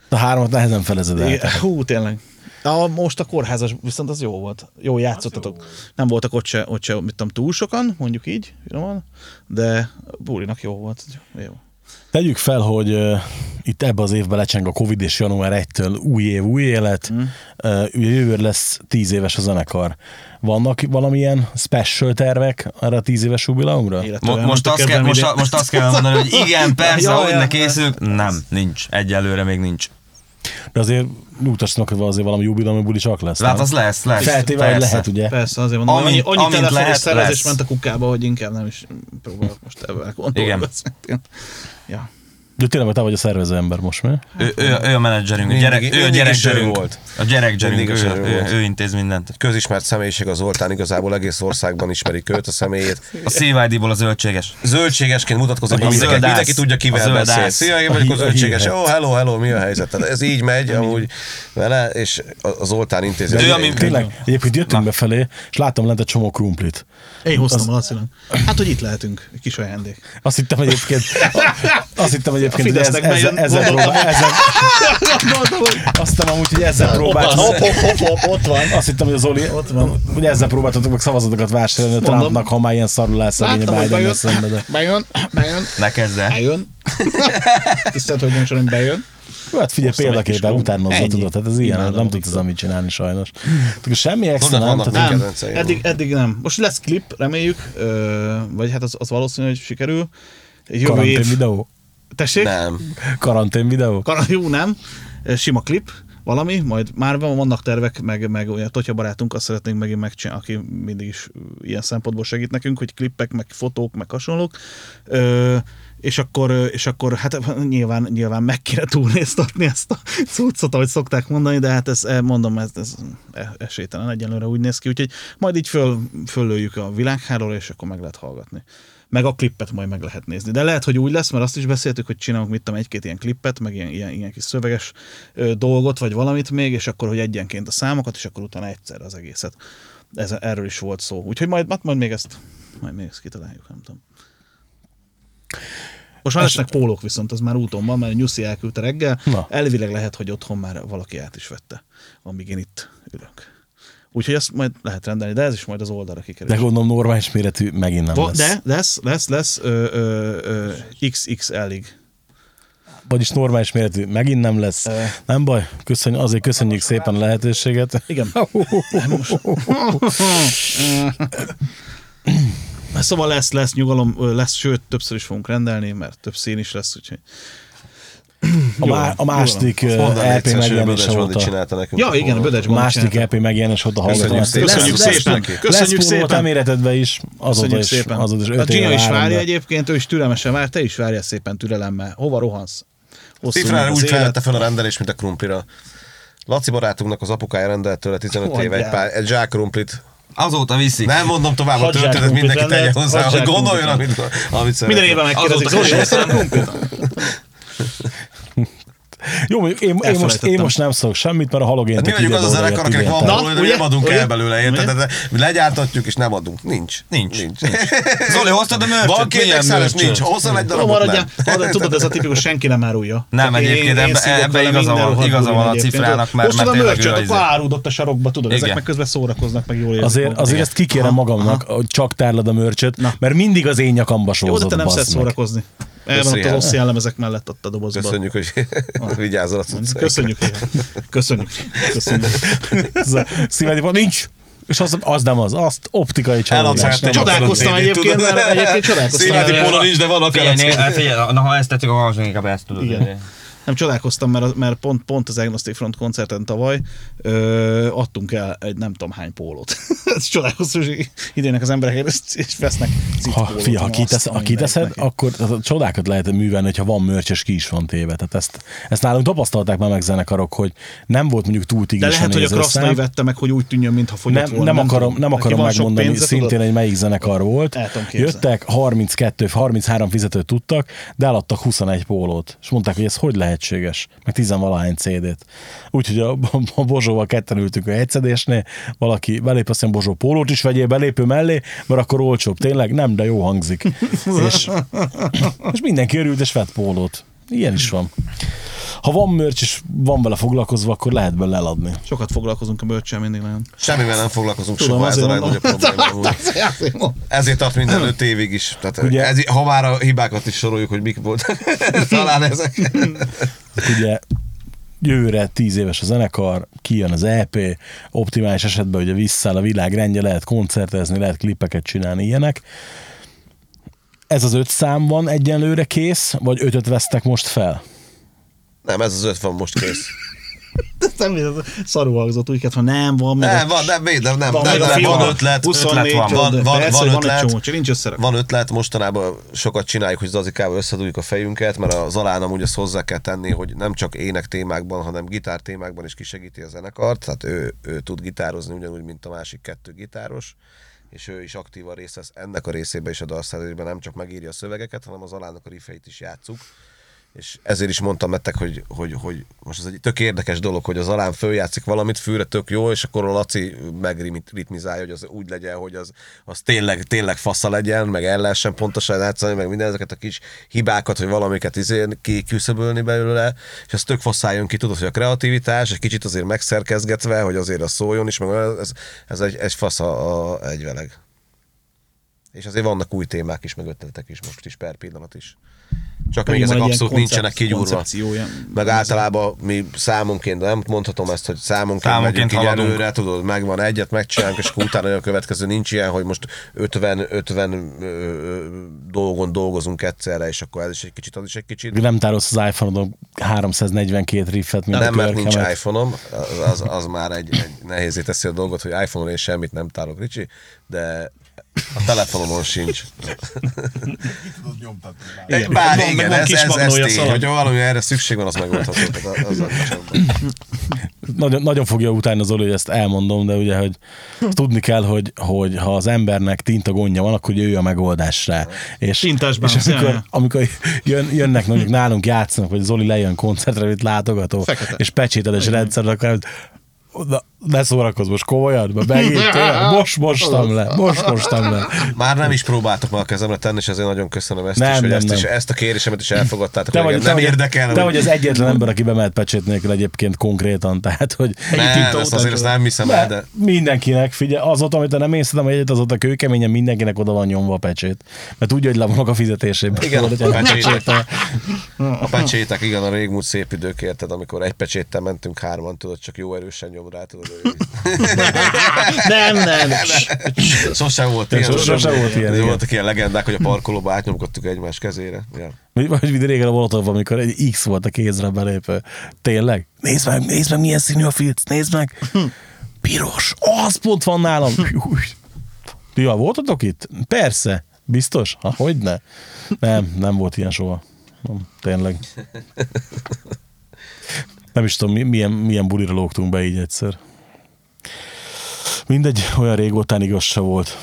A háromat nehezen felezed el. Igen. Hú, tényleg. A, most a kórházas, viszont az jó volt. Jó játszottatok. Nem voltak ott se, ott se mit tudom, túl sokan, mondjuk így, finoman, de a bulinak jó volt. Jó. Tegyük fel, hogy uh, itt ebbe az évben lecseng a Covid, és január 1-től új év, új élet. Mm. Uh, ugye jövőre lesz 10 éves a zenekar. Vannak valamilyen special tervek erre a 10 éves jubileumra? Mo- most, azt kell, most, most azt kell mondani, hogy igen, *laughs* persze, Ja, hogy ne készülünk. Nem, nincs. Egyelőre még nincs. De azért hogy azért valami jubileumi buli csak lesz. Hát az lesz, lesz. Feltéve, hogy persze. lehet, ugye? Persze, azért mondom, Amint- annyi, annyi amint lehet, és szervezés lesz. ment a kukába, hogy inkább nem is próbálok most ebben gondolni. Ja. De tényleg te vagy a szervező ember most, mi? Ő, ő, ő a menedzserünk, a Mindig- gyerek, ő a gyerekzserünk. volt. A gyerekzserünk, ő, ő ő, volt. ő intéz mindent. Közismert személyiség az Zoltán, igazából egész országban ismerik őt, a személyét. A CYD-ból a zöldséges. Zöldségesként mutatkozik, A hogy mindenki, mindenki tudja, A kivel beszél. Szia, én vagyok a A a zöldséges. oh, hello, hello, mi a helyzet? Tehát ez így megy, amúgy vele, és a a Zoltán intézi. Ő, ami-. Tényleg, egyébként jöttünk befelé, és láttam lent egy csomó krumplit. Én hoztam az... Lacinak. Hát, hogy itt lehetünk, egy kis ajándék. Azt hittem egyébként, *laughs* azt hittem egyébként, A hogy ez, Fidesznek ezzel, próbál, ezzel, azt hittem amúgy, hogy ezzel próbáltam. hopp, hopp, hopp, ott van. Azt hittem, hogy az Oli, Ott van. hogy ezzel próbáltatok meg szavazatokat vásárolni a. Trumpnak, ha már ilyen szarul lesz a Biden bejön, szembe, de... bejön, bejön, Ne kezd el. bejön. *laughs* Tisztelt, hogy nincs, hogy bejön. Jó, hát figyelj, példaképpen utánozza, tudod, tehát ez ilyen, nem tudsz Viktor. amit csinálni sajnos. Tehát semmi extra nem, nem. Eddig, eddig nem. Most lesz klip, reméljük, vagy hát az, az valószínű, hogy sikerül. Egy Jövő év. videó. Tessék? Nem. Karantén videó. Kar- jó, nem. Sima klip, valami, majd már van- vannak tervek, meg, meg olyan Totya barátunk, azt szeretnénk megint megcsinálni, aki mindig is ilyen szempontból segít nekünk, hogy klippek, meg fotók, meg hasonlók. Ö, és akkor, és akkor hát *laughs* nyilván, nyilván meg kéne túlnéztatni ezt a cuccot, ahogy szokták mondani, de hát ez, eh, mondom, ez, ez esélytelen egyenlőre úgy néz ki, úgyhogy majd így föl, föllőjük a világhálóra, és akkor meg lehet hallgatni. Meg a klippet majd meg lehet nézni. De lehet, hogy úgy lesz, mert azt is beszéltük, hogy csinálunk mit tudom, egy-két ilyen klippet, meg ilyen, ilyen, ilyen kis szöveges ö, dolgot, vagy valamit még, és akkor, hogy egyenként a számokat, és akkor utána egyszer az egészet. Ez, erről is volt szó. Úgyhogy majd, hát majd még ezt, majd még ezt kitaláljuk, nem tudom. Most már lesznek pólók viszont, az már úton van, mert Nyuszi elküldte reggel. Na. Elvileg lehet, hogy otthon már valaki át is vette, amíg én itt ülök. Úgyhogy ezt majd lehet rendelni, de ez is majd az oldalra kikerül. De gondolom normális méretű megint nem Va- lesz. De lesz, lesz, lesz ö, ö, ö, XXL-ig. Vagyis normális méretű megint nem lesz. Ö. Nem baj, köszönjük, azért köszönjük szépen a lehetőséget. Igen. *laughs* Szóval lesz, lesz nyugalom, lesz, sőt, többször is fogunk rendelni, mert több szín is lesz, úgyhogy... A, má, a második LP megjelenése óta. csinálta nekünk. Ja, igen, a. Bödecs A második. LP megjelenés óta Köszönjük hallgatom. szépen. Köszönjük szépen. Lesz, Köszönjük szépen. méretedben is, azóta is, szépen. azóta is a öt Gina is várja egyébként, ő is türelmesen vár, te is várja szépen türelemmel. Hova rohansz? Az úgy élet. felvette fel a rendelés, mint a krumplira. Laci barátunknak az apukája rendelt tőle 15 éve egy, pár, egy zsák krumplit. Azóta viszik. Nem mondom tovább a Hagyjál történet, krumplit mindenki tegye hozzá, hogy gondoljon, amit, amit szeretne. Minden évben megkérdezik, Azóta Zoli, hoztad a sem. krumplit? Jó, mondjuk én, én, most, én most nem szólok semmit, mert a halogént Hát mi vagyunk az a zenekar, akinek van valami, de nem adunk el belőle, érted? Mi legyártatjuk és nem adunk. Nincs. Nincs. Nincs. *laughs* Zoli, hoztad a mörcsöt? Van két mörcsöt? nincs. Hozzá egy darabot, maradjál. nem. Tudod, ez a tipikus senki nem árulja. Nem, egyébként én ebbe- szívok ebbe vele igaza van- igaza van a cifrának, mert- Hoztad a mörcsöt, akkor árudott a sarokba, tudod, ezek meg közben szórakoznak, meg jól érzik Azért, azért ezt kikérem magamnak, hogy csak tárlad a mörcsöt, mert mindig az én nyakamba Jó, de sózod, te nem szeretsz szórakozni. El van ott a rossz jellemezek mellett ott a dobozban. Köszönjük, hogy vigyázol a cuccaikra. Köszönjük. Köszönjük. Köszönjük. Szívedi, nincs! És az, az nem az, azt optikai csalódás. Hát. Csodálkoztam egyébként, tudod. mert egyébként csodálkoztam. Mert- póló nincs, de van né- hát figyelj, na, ha ezt tettük, akkor inkább ezt tudod. Igen. Nem csodálkoztam, mert, mert pont, pont az Agnostic Front koncerten tavaly ö, adtunk el egy nem tudom hány pólót. *laughs* Ez csodálkoztam, hogy idének az emberek és, vesznek Ha, fia, ha, Azt kitesz, ha kiteszed, akkor tehát csodákat lehet művelni, hogyha van mörcs, és ki is van téve. Tehát ezt, ezt nálunk tapasztalták már meg zenekarok, hogy nem volt mondjuk túl De tigris lehet, hogy a. Krasznai vette meg, hogy úgy tűnjön, mintha fogyott nem, volna. nem, akarom, nem akarom megmondani pénze, szintén, tudod? hogy melyik zenekar volt. Jöttek, 32, 33 fizetőt tudtak, de eladtak 21 pólót. És mondták, hogy ez hogy lehetséges, meg 10 valahány CD-t. Úgyhogy a, a Bozsóval ketten ültünk a egyszedésnél, valaki belép, azt mondja, Bozsó pólót is vegyél belépő mellé, mert akkor olcsóbb. Tényleg nem, de jó hangzik. *laughs* és, és mindenki örült, és vett pólót. Ilyen is van. ha van mörcs és van vele foglalkozva, akkor lehet belőle eladni. Sokat foglalkozunk a bölcsel mindig nagyon. Semmivel nem foglalkozunk Tudom, soha, ez a legnagyobb probléma. mondom. Ezért tart minden öt évig is. Tehát Ugye- ez, ha már a hibákat is soroljuk, hogy mik voltak, *laughs* talán ezek. ugye jövőre 10 éves a zenekar, kijön az EP, optimális esetben ugye visszáll a világ rendje, lehet koncertezni, lehet klipeket csinálni, ilyenek. Ez az öt szám van egyenlőre kész, vagy ötöt vesztek most fel? Nem, ez az öt van most kész. *laughs* Nem, ez szarul hangzott, úgy kellett, ha nem van. meg Nem, van, nem, védem, nem, Van nem, a nem, fiú, van ötlet, 24 ötlet van, van, van, persze, van hogy van ötlet, csomó, csak nincs összerak. Van ötlet, mostanában sokat csináljuk, hogy Zazikával összedugjuk a fejünket, mert a Zalán amúgy azt hozzá kell tenni, hogy nem csak ének témákban, hanem gitár témákban is kisegíti a zenekart, tehát ő, ő tud gitározni ugyanúgy, mint a másik kettő gitáros, és ő is aktívan részt vesz ennek a részében is a dalszerzésben, nem csak megírja a szövegeket, hanem az Alának a riffeit is játszuk. És ezért is mondtam nektek, hogy, hogy, hogy most ez egy tök érdekes dolog, hogy az alán följátszik valamit, főre tök jó, és akkor a Laci megritmizálja, hogy az úgy legyen, hogy az, az tényleg, tényleg fasza legyen, meg el lehessen pontosan játszani, meg minden ezeket a kis hibákat, hogy valamiket izé kiküszöbölni belőle, és ez tök faszán jön ki, tudod, hogy a kreativitás egy kicsit azért megszerkezgetve, hogy azért az szóljon is, meg ez, ez egy, egy fasz a, a egyveleg. És azért vannak új témák is, meg ötletek is most is, per pillanat is. Csak még ezek abszolút nincsenek kigyúrva. Meg általában mi számunként, de nem mondhatom ezt, hogy számunként, Számunként megyünk így haladunk. előre, tudod, megvan egyet, megcsinálunk, és utána a következő. Nincs ilyen, hogy most 50, 50 ö, ö, dolgon dolgozunk egyszerre, és akkor ez is egy kicsit, az is egy kicsit. Nem tárolsz az iPhone-odon 342 riffet, mint Nem, a mert nincs iPhone-om, az, az, az már egy, egy nehézé teszi a dolgot, hogy iPhone-on én semmit nem tárolok, Ricsi, de a telefonomon sincs. tudod nyomtatni már. Igen. Bár Van- igen, van ez, ez, ez tény, szalag. hogyha valami erre szükség van, az megoldható. *laughs* Nagyon, nagyon fogja utána Zoli, hogy ezt elmondom, de ugye, hogy tudni kell, hogy, hogy ha az embernek tinta gondja van, akkor ő a megoldás rá. És, Tintás és amikor, amikor jön, jönnek mondjuk nálunk játszanak, vagy Zoli lejön koncertre, mint látogató, Fekete. és pecsételes rendszer, akkor Na, ne szórakozz most komolyan, mert megint, *laughs* tényleg, most mostam le, most mostam le. Már nem is próbáltak már a kezemre tenni, és ezért nagyon köszönöm ezt Nem, is, hogy nem, ezt, is, nem. ezt a kérésemet is elfogadtátok. Te hogy vagy, te nem vagy, érdekel. te hogy- vagy az egyetlen ember, aki bemelt pecsét nélkül egyébként konkrétan, tehát, hogy Nem, tinta ezt azért ezt nem hiszem el, de de mindenkinek, figyelj, azóta, amit nem észredem egyet, azóta kőkeményen mindenkinek oda van nyomva a pecsét. Mert úgy, hogy levonok a fizetéséből. Igen, a hogy pecsétek. a pecsétek, igen, a régmúlt szép idők érted, amikor egy pecséttel mentünk hárman, tudod, csak jó erősen nyom rá, tudod. Nem, nem. Sosem volt ilyen. Sosem- sosem volt ilyen, igen. Voltak ilyen legendák, hogy a parkolóba átnyomkodtuk egymás kezére. Ja. Vagy, videó régen a Molotov, amikor egy X volt a kézre belépő. Tényleg? Nézd meg, nézd meg, milyen színű a filc, nézd meg. Piros, az pont van nálam. *laughs* Ja, voltatok itt? Persze. Biztos? Ha, hogyne? Nem, nem volt ilyen soha. Nem, tényleg. Nem is tudom, mi- milyen, milyen bulira lógtunk be így egyszer. Mindegy, olyan régótán igaz se volt.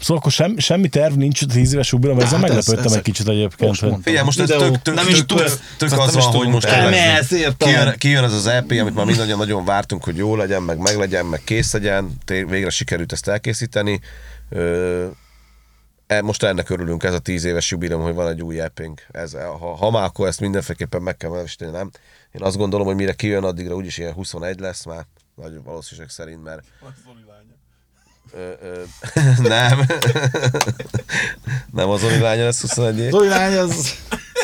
Szóval akkor sem, semmi terv nincs a tíz éves ubira, mert ezzel Hát ez- meglepődtem ez- egy kicsit egyébként. most mondtam. Figyelj, most ez tök, tök, Nem tök, is tök, tök Azt az van, hogy most kijön, kijön, ez az EP, amit már mindannyian nagyon vártunk, hogy jó legyen, meg meglegyen, meg kész legyen, végre sikerült ezt elkészíteni. E- most ennek örülünk, ez a tíz éves jubileum, hogy van egy új EP-nk. Ez, ha, ha már, akkor ezt mindenféleképpen meg kell nevesíteni, nem? Én azt gondolom, hogy mire kijön, addigra úgyis ilyen 21 lesz már, nagy valószínűség szerint, mert Ö, ö, *laughs* nem. nem az Zoli lánya lesz 21 év. Zoli lány, az...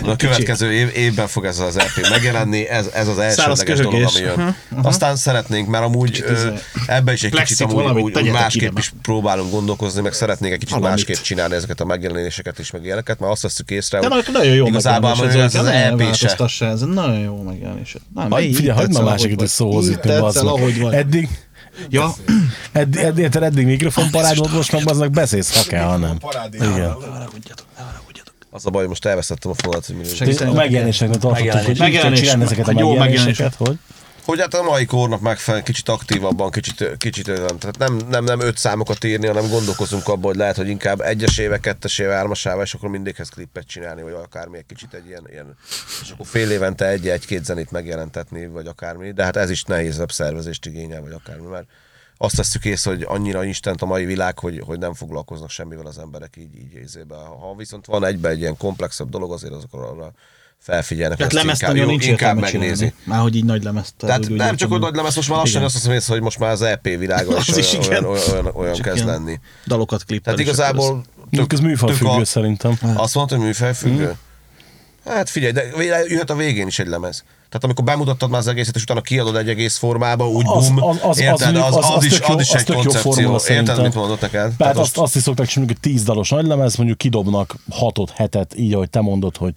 A következő év, évben fog ez az EP megjelenni, ez, ez az elsődleges dolog, ami jön. Aztán szeretnénk, mert amúgy ö, izé, ebbe is egy plexit kicsit amúgy, úgy, úgy másképp is próbálunk gondolkozni, meg szeretnénk egy kicsit Valamit. másképp csinálni ezeket a megjelenéseket is, meg ilyeneket, mert azt veszük észre, De hogy nagyon- jó igazából ez ez az EP se. változtassa, ez nagyon jó megjelenés. Nem, figyelj, hagyd már másikat ahogy is szóhoz vagy. Eddig, Ja, eddig, eddig, eddig, eddig mikrofonparád volt, most meg aznak beszélsz, ha kell, ha nem. Igen. Az a baj, most elvesztettem a fonalat, hogy mi Segíteni. A megjelenéseknek tartottuk, hogy így kell Megjelenés. csinálni ezeket a megjelenéseket, hogy? Hogy hát a mai kornak megfelelően kicsit aktívabban, kicsit, kicsit olyan, tehát nem, nem, nem öt számokat írni, hanem gondolkozunk abban, hogy lehet, hogy inkább egyesével, kettesével, hármasával, és akkor mindéghez klippet csinálni, vagy akármi egy kicsit egy ilyen, ilyen és akkor fél évente egy, egy-két zenét megjelentetni, vagy akármi, de hát ez is nehézebb szervezést igényel, vagy akármi, mert azt tesszük észre, hogy annyira instant a mai világ, hogy, hogy nem foglalkoznak semmivel az emberek így, így érzébe. Ha viszont van egybe egy ilyen komplexebb dolog, azért azok arra felfigyelnek. Tehát lemezt inkább, nagyon jó- nincs inkább megnézi. Már hogy így nagy lemezt. Tehát úgy- nem csak, hogy nagy lemez, most már lassan azt hiszem, hogy most már az EP világa *laughs* is Az is olyan, igen. olyan, olyan, olyan kezd lenni. Dalokat klippel. Tehát igazából Tök, ez műfajfüggő szerintem. Azt mondta, hogy műfajfüggő? Hát figyelj, de jöhet a végén is egy lemez. Tehát amikor bemutattad már az egészet, és utána kiadod egy egész formába, úgy Az- bum, az- az- érted? az- Az, az, az- az is, az is egy tök jó koncepció. formula Érted, mit mondott neked? Tehát azt, azt is szokták csinálni, hogy tíz dalos nagylemez, mondjuk kidobnak hatot, hetet, így ahogy te mondod, hogy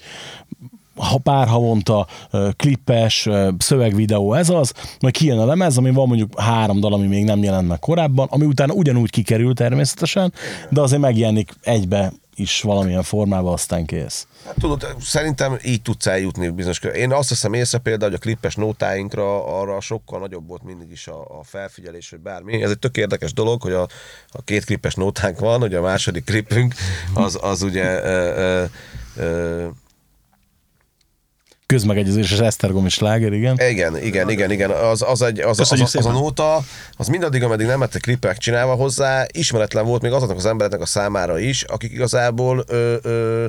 ha pár havonta klippes, szövegvideó ez az, majd kijön a lemez, ami van mondjuk három dal, ami még nem jelent meg korábban, ami utána ugyanúgy kikerül természetesen, de azért megjelenik egybe is valamilyen formában, aztán kész. Hát, tudod, szerintem így tudsz eljutni bizonyos kör. Én azt hiszem észre például, hogy a klippes nótáinkra arra sokkal nagyobb volt mindig is a, a felfigyelés, hogy bármi. Ez egy tök érdekes dolog, hogy a, a két klippes nótánk van, hogy a második klipünk az, az ugye ö, ö, ö, Közmegegyezés és Esztergomi sláger, igen. Igen, igen, igen, igen. Az, az, egy, az, az, az, az a nóta, az mindaddig, ameddig nem lettek klipek csinálva hozzá, ismeretlen volt még azoknak az embereknek a számára is, akik igazából ö, ö,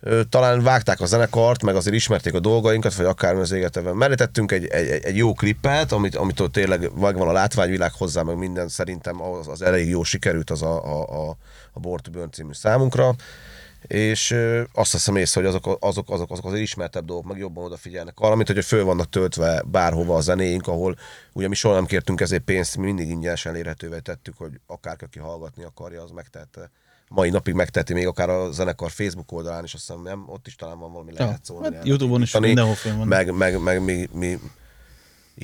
ö, talán vágták a zenekart, meg azért ismerték a dolgainkat, vagy akármi az égeteben. Mellé tettünk egy, egy, egy- egy jó klippet, amit, amitől tényleg megvan a látványvilág hozzá, meg minden szerintem az, az elég jó sikerült az a, a, a, a Born to Burn című számunkra és azt hiszem észre, hogy azok, azok, azok, azok azért ismertebb dolgok, meg jobban odafigyelnek arra, mint hogy föl vannak töltve bárhova a zenéink, ahol ugye mi soha nem kértünk ezért pénzt, mi mindig ingyenesen elérhetővé tettük, hogy akárki, aki hallgatni akarja, az megtehette. Mai napig megteheti még akár a zenekar Facebook oldalán is, azt hiszem nem, ott is talán van valami lehet szólni. hát YouTube-on is mindenhol van. Meg, meg, meg mi, mi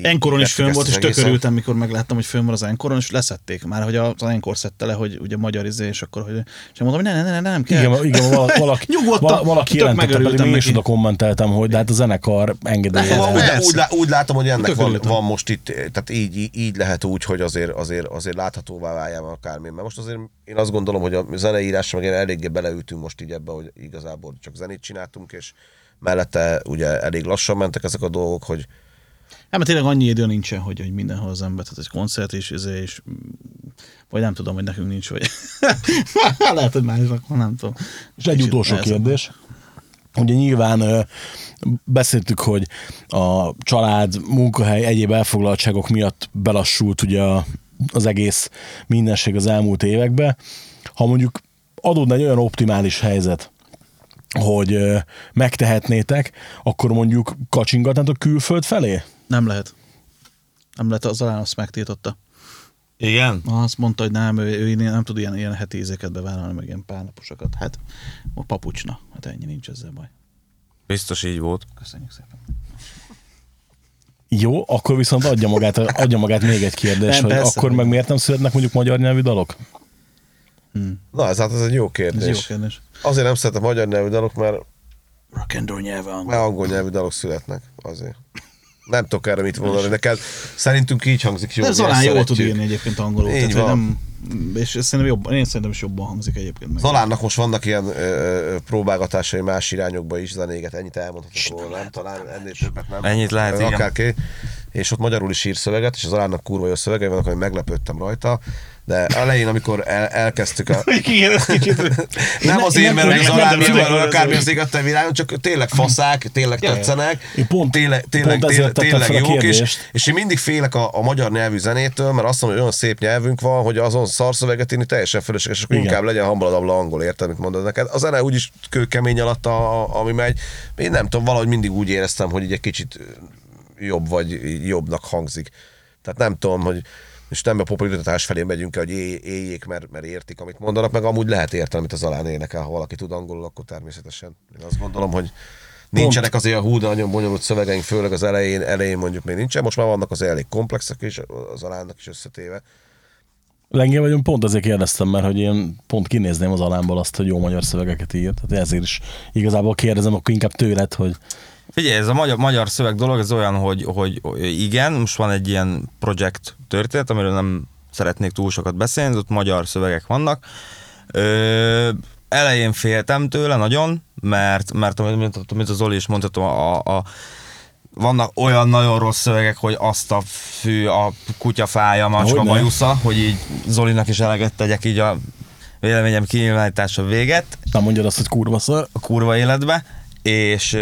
Enkoron is fönn volt, és egészet. tök örültem, mikor megláttam, hogy fönn van az Enkoron, és leszették már, hogy az Enkor szedte le, hogy ugye magyar izé, és akkor, hogy és mondom, hogy ne, ne, ne, ne, nem kell. Igen, igen valaki, *laughs* valaki, Nyugodtan, vala- valaki jelentette, pedig én is oda kommenteltem, hogy de hát a zenekar engedélye. Úgy, úgy, úgy, látom, hogy ennek van, van, most itt, tehát így, így- lehet úgy, hogy azért, azért, azért láthatóvá váljál akármi. Mert most azért én azt gondolom, hogy a zeneírásra meg én eléggé beleültünk most így ebbe, hogy igazából csak zenét csináltunk, és mellette ugye elég lassan mentek ezek a dolgok, hogy Hát mert tényleg annyi idő nincsen, hogy, hogy mindenhol az ember, tehát egy koncert is, izé, és vagy nem tudom, hogy nekünk nincs, vagy *laughs* lehet, hogy másnak van, nem tudom. És egy utolsó kérdés. Ugye nyilván beszéltük, hogy a család, munkahely, egyéb elfoglaltságok miatt belassult ugye az egész mindenség az elmúlt években. Ha mondjuk adódna egy olyan optimális helyzet, hogy megtehetnétek, akkor mondjuk kacsingatnátok külföld felé? Nem lehet. Nem lehet, az alán azt megtiltotta. Igen? Azt mondta, hogy nem, ő, ő nem tud ilyen, ilyen heti ízeket bevállalni, meg ilyen párnaposokat. Hát a papucsna. Hát ennyi, nincs ezzel baj. Biztos így volt. Köszönjük szépen. Jó, akkor viszont adja magát, adja magát még egy kérdés, Nem, hogy persze. akkor meg miért nem születnek mondjuk magyar nyelvű dalok? na ez hát ez egy jó Ez kérdés. jó kérdés. Azért nem szeretem magyar nyelvű dalok, mert, Rock and roll nyelve angol. mert angol nyelvű dalok születnek. Azért. Nem tudok erre mit mondani, neked szerintünk így hangzik jó. De Zalán jól tud írni egyébként angolul. Így tehát, van. Nem, és szerintem jobban, én szerintem is jobban hangzik egyébként. Meg. Zalánnak most vannak ilyen ö, próbálgatásai más irányokba is, zenéget, ennyit elmondhatok róla, nem? Talán ennél többet nem. Ennyit lehet, igen. Akárki. És ott magyarul is ír szöveget, és az Zalánnak kurva jó szövegei vannak, hogy meglepődtem rajta. De elején, amikor el, elkezdtük a... *laughs* Igen, ez kicsit... Nem ne- azért, én mert nem- az én hogy akármi az égettel világon, csak tényleg faszák, tényleg tetszenek. Én pont- tényleg, tényleg, pont tényleg, tényleg jók, és, és én mindig félek a, a magyar nyelvű zenétől, mert azt mondom, hogy olyan szép nyelvünk van, hogy azon szarszöveget írni teljesen fölösleges, és akkor Igen. inkább legyen hambaladabla angol, érted, mit mondod neked. A zene úgyis kőkemény alatt, a, a, ami megy. Én nem tudom, valahogy mindig úgy éreztem, hogy így egy kicsit jobb vagy jobbnak hangzik. Tehát nem tudom, hogy és nem a popularitás felé megyünk el, hogy éljék, mert, mert értik, amit mondanak, meg amúgy lehet érteni, amit az alán énekel, ha valaki tud angolul, akkor természetesen. Én azt gondolom, hogy nincsenek azért a hú, de nagyon bonyolult szövegeink, főleg az elején, elején mondjuk még nincsen, most már vannak az elég komplexek is, az alánnak is összetéve. Lengé vagyunk, pont azért kérdeztem, mert hogy én pont kinézném az alámból azt, hogy jó magyar szövegeket ír. Tehát ezért is igazából kérdezem, akkor inkább tőled, hogy Figyelj, ez a magyar, magyar szöveg dolog, ez olyan, hogy, hogy igen, most van egy ilyen projekt történet, amiről nem szeretnék túl sokat beszélni, ott magyar szövegek vannak. Ö, elején féltem tőle nagyon, mert, mert amit, amit az Zoli is mondta, a, a, vannak olyan nagyon rossz szövegek, hogy azt a fű, a kutyafája, macska, Hogyne. bajusza, hogy így Zolinak is eleget tegyek így a véleményem kinyilvánítása véget Nem mondjad azt, hogy kurva szar. a kurva életbe, és,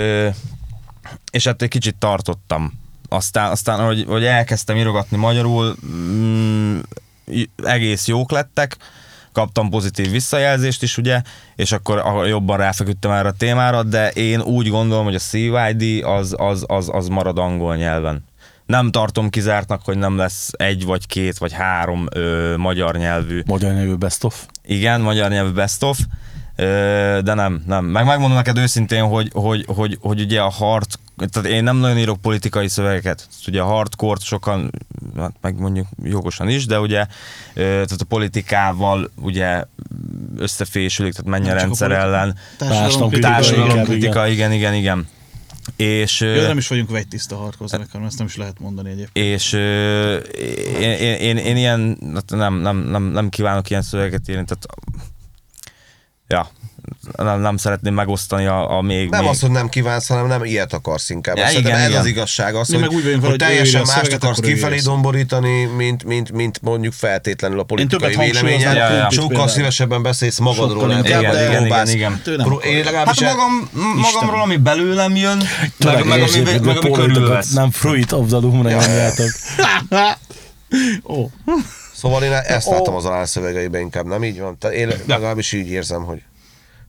és ettől egy kicsit tartottam. Aztán, aztán hogy, hogy elkezdtem írogatni magyarul, mm, egész jók lettek, kaptam pozitív visszajelzést is, ugye, és akkor jobban ráfeküdtem erre a témára, de én úgy gondolom, hogy a CYD az, az, az, az marad angol nyelven. Nem tartom kizártnak, hogy nem lesz egy, vagy két, vagy három ö, magyar nyelvű Magyar nyelvű best of. igen, magyar nyelvű best of, de nem, nem. Meg megmondom neked őszintén, hogy, hogy, hogy, hogy ugye a hard, tehát én nem nagyon írok politikai szövegeket. Ugye a hardcore sokan, hát meg mondjuk jogosan is, de ugye tehát a politikával ugye összefésülik, tehát csak a rendszer politika. ellen. Társadalomkritika, Társadalom kritika, igen, igen, igen. És, ö, Jó, nem is vagyunk vegytiszta hardcore ezt nem is lehet mondani egyébként. és én, én, én, én ilyen, hát nem, nem, nem, nem kívánok ilyen szövegeket írni, tehát ja, nem, nem szeretném megosztani a, a még... Nem még... az, hogy nem kívánsz, hanem nem ilyet akarsz inkább. Ja, Ja, igen, igen, ez igen. az igazság, az, hogy, úgy hogy hogy teljesen mást akarsz kifelé domborítani, mint, mint, mint mondjuk feltétlenül a politikai többet hangsúlyozom véleményed. a krumplit Sokkal szívesebben beszélsz magadról, Sokkal inkább, pedig de- igen, próbálsz- igen, Hát Hát legalábbis magam, magamról, ami belőlem jön, meg, meg, ami, meg, meg ami körülvesz. Nem fruit of the loom Ja. nyomjátok. *laughs* Ó, Szóval én ezt látom az alán szövegeiben inkább, nem így van? Tehát én legalábbis így érzem, hogy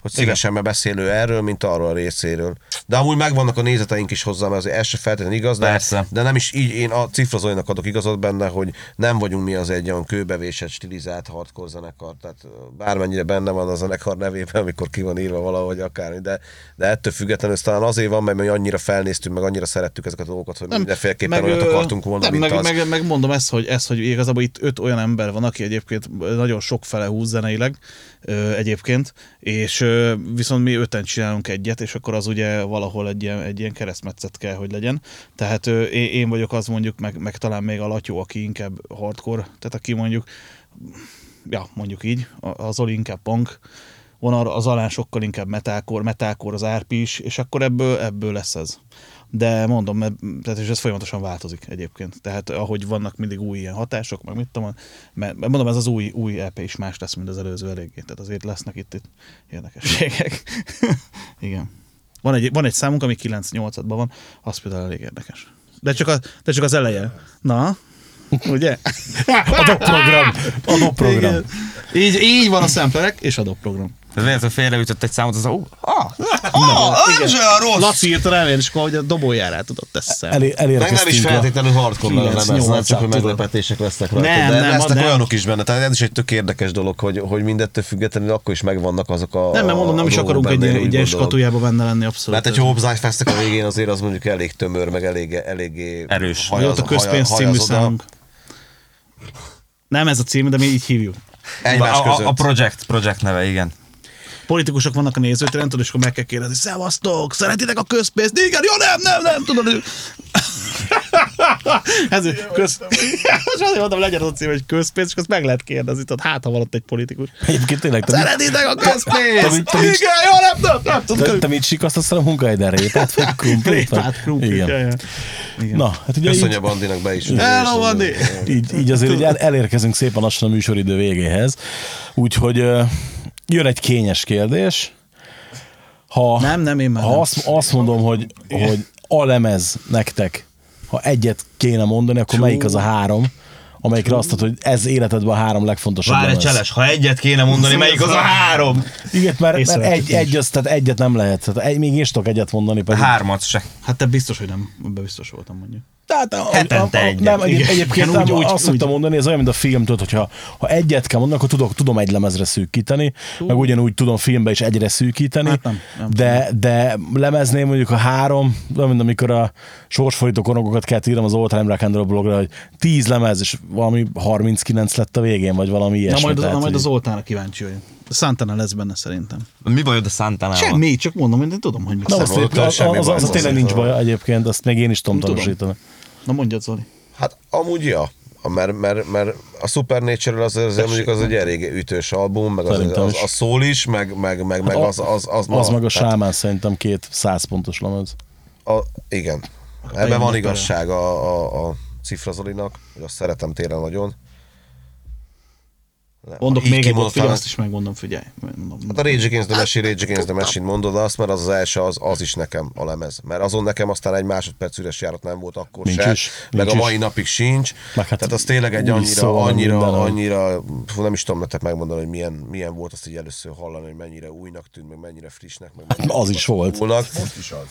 hogy szívesen beszélő erről, mint arról a részéről. De amúgy megvannak a nézeteink is hozzá, mert azért ez se feltétlenül igaz, de, Persze. de nem is így, én a Cifra Zolinak adok igazat benne, hogy nem vagyunk mi az egy olyan kőbevésett, stilizált hardcore zenekar, tehát bármennyire benne van a zenekar nevében, amikor ki van írva valahogy akármi, de, de ettől függetlenül ez talán azért van, mert mi annyira felnéztünk, meg annyira szerettük ezeket a dolgokat, hogy mindenféleképpen olyat ö, akartunk volna, nem, mint meg, az. meg, meg, mondom ezt hogy, ezt, hogy igazából itt öt olyan ember van, aki egyébként nagyon sok fele húz zeneileg egyébként, és viszont mi öten csinálunk egyet, és akkor az ugye valahol egy ilyen, egy ilyen keresztmetszet kell, hogy legyen. Tehát én, vagyok az mondjuk, meg, meg talán még a Latyó, aki inkább hardcore, tehát aki mondjuk ja, mondjuk így, az Oli inkább punk, arra- az alán sokkal inkább metalcore, metalcore az árpi is, és akkor ebből, ebből lesz ez. De mondom, mert, tehát és ez folyamatosan változik egyébként. Tehát ahogy vannak mindig új ilyen hatások, meg mit tudom, mert, mondom, ez az új, új EP is más lesz, mint az előző eléggé. Tehát azért lesznek itt, itt érdekességek. *laughs* Igen. Van egy, van egy számunk, ami 9-8-ban van, az például elég érdekes. De csak, a, de csak az eleje. Na, ugye? *laughs* A program. A program. Igen. Így, így van a samplerek és a Ez lehet, hogy félreütött egy számot, az a, uh, ah, ah, ez olyan rossz. Laci írta rám, én is, hogy a dobójára tudod teszem. Elé, Meg nem is feltétlenül hardcore lemez, nem csak, hogy meglepetések lesznek rajta. Nem, de nem, lesznek nem. olyanok is benne. Tehát ez is egy tök érdekes dolog, hogy, hogy mindettől függetlenül akkor is megvannak azok a Nem, mert mondom, nem is akarunk egy, ilyen- skatujába benne lenni abszolút. Mert egy Hobbs Fesztek a végén azért az mondjuk elég tömör, meg elég, eléggé Erős. Vagy ott a közpénz című számunk. Nem ez a cím, de mi így hívjuk. Egymás a, a, között. a project, project neve, igen. Politikusok vannak a nézőtéren, tudod, és akkor meg kell kérdezni, szevasztok, szeretitek a közpénzt? Igen, jó, nem, nem, nem, tudod. *laughs* Ez köz... Most *laughs* azért mondom, legyen az a cím, hogy közpénz, és azt meg lehet kérdezni, tudod, hát ha van ott egy politikus. Egyébként tényleg, mit- Szeretitek a közpénzt? Igen, jó, nem, nem, nem, te, tudod. te mit sikasztasz a munkahelyeden? Répát vagy *laughs* krumplit? Répát, krumplit. Na, hát ugye Köszönj így, a Bandinak be is. Hello, Bandi! így, így azért el, elérkezünk szépen lassan a műsoridő végéhez. Úgyhogy jön egy kényes kérdés. Ha, Nem, nem, én már ha nem. azt, azt mondom, hogy, hogy a lemez nektek, ha egyet kéne mondani, akkor melyik az a három, amelyikre azt mondod, hogy ez életedben a három legfontosabb Várj, lemez. Cseles, ha egyet kéne mondani, melyik az a három? Igen, mert, mert egy, egy, az, tehát egyet nem lehet. Tehát egy, még én is tudok egyet mondani. Pedig. Hármat se. Hát te biztos, hogy nem. Ebben biztos voltam, mondjuk. Tehát a, Hetente a, a, egyet. nem, egy, Igen. egyébként Igen, nem, úgy- úgy- azt szoktam úgy. mondani, ez olyan, mint a film, tudod, hogyha ha egyet kell mondani, akkor tudok, tudom egy lemezre szűkíteni, meg ugyanúgy tudom filmbe is egyre szűkíteni, Hát nem, nem. de, de lemeznél mondjuk a három, olyan, mint amikor a sorsfordító korongokat kellett írnom az Old Time Rock and Roll blogra, hogy 10 lemez, és valami 39 lett a végén, vagy valami Na ilyesmi. majd, az, tehát, na majd az Oltára kíváncsi vagyok. A Santana lesz benne szerintem. Mi bajod a Santana-val? Semmi, csak mondom, hogy én tudom, hogy mit Na, Na, Szóval az, az, az, az van. tényleg nincs baj egyébként, azt még én is tudom Tudom. tanúsítani. Na mondjad, Zoli. Hát amúgy ja. Mert, mert, mert a Supernatural az, az mondjuk az egy elég ütős album, meg az, az, is. a szól is, meg, meg, meg, meg a- az, az, az, Az na, meg a tehát sámán szerintem két 100 pontos lemez. A, igen. Ebben van igazság a, a, a Cifra Zolinak, hogy azt szeretem tényleg nagyon. Nem, Mondok még egy figyelj, azt is megmondom, figyelj. Mondom. Hát a Rage Against the Machine, Rage Against the Machine mondod azt, mert az az első, az, az is nekem a lemez. Mert azon nekem aztán egy másodperc üres járat nem volt akkor Nincs se, is, meg nincs a mai is. napig sincs. Meg hát Tehát az tényleg egy annyira, szó van annyira, minden, annyira, fú, nem is tudom nektek megmondani, hogy milyen, milyen volt azt így először hallani, hogy mennyire újnak tűnt, meg mennyire frissnek, meg mennyire Az is volt. Most is az.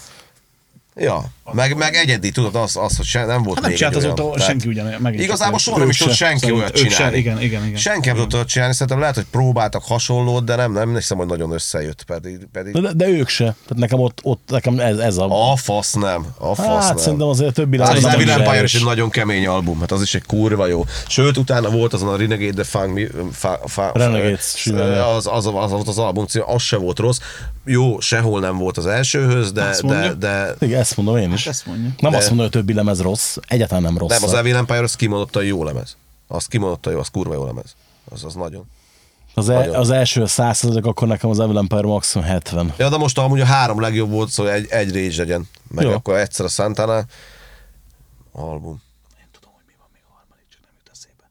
Ja, meg, meg egyedi, tudod, az, az hogy se, nem volt Hát nem még csinált azóta olyan. senki ugyan. megint Igazából soha nem is tudott se. senki Szerint olyat ők se. csinálni. Igen, igen, igen. Senki nem tudott olyat csinálni, szerintem lehet, hogy próbáltak hasonlót, de nem, nem hiszem, hogy nagyon összejött, pedig, pedig De, de ők se. Tehát nekem ott, ott nekem ez, ez a... a fasz nem, a fasz hát nem. szerintem azért a többi Hát az nem Devil is egy nagyon kemény album, hát az is egy kurva jó. Sőt, utána volt azon a Renegade the Funk, mi, fa, fa, Renegades, simán. az, az, az, az, az album cím, az se volt rossz. Jó, sehol nem volt az elsőhöz, de, de, de, Igen, ezt mondom én is. Hát ezt mondja. Nem De- azt mondom, hogy a többi lemez rossz, egyáltalán nem rossz. nem, az Evil Empire az kimondottan jó lemez. Az kimondottan jó, az kurva jó lemez. Az, az nagyon. az, el, nagyon. az első százszerzadok, akkor nekem az Evil Empire maximum 70. Ja, de most amúgy a három legjobb volt, szóval egy, egy Rage legyen. Meg Jó. akkor egyszer a Santana album. Én tudom, hogy mi van még a harmadik, csak nem jut eszébe.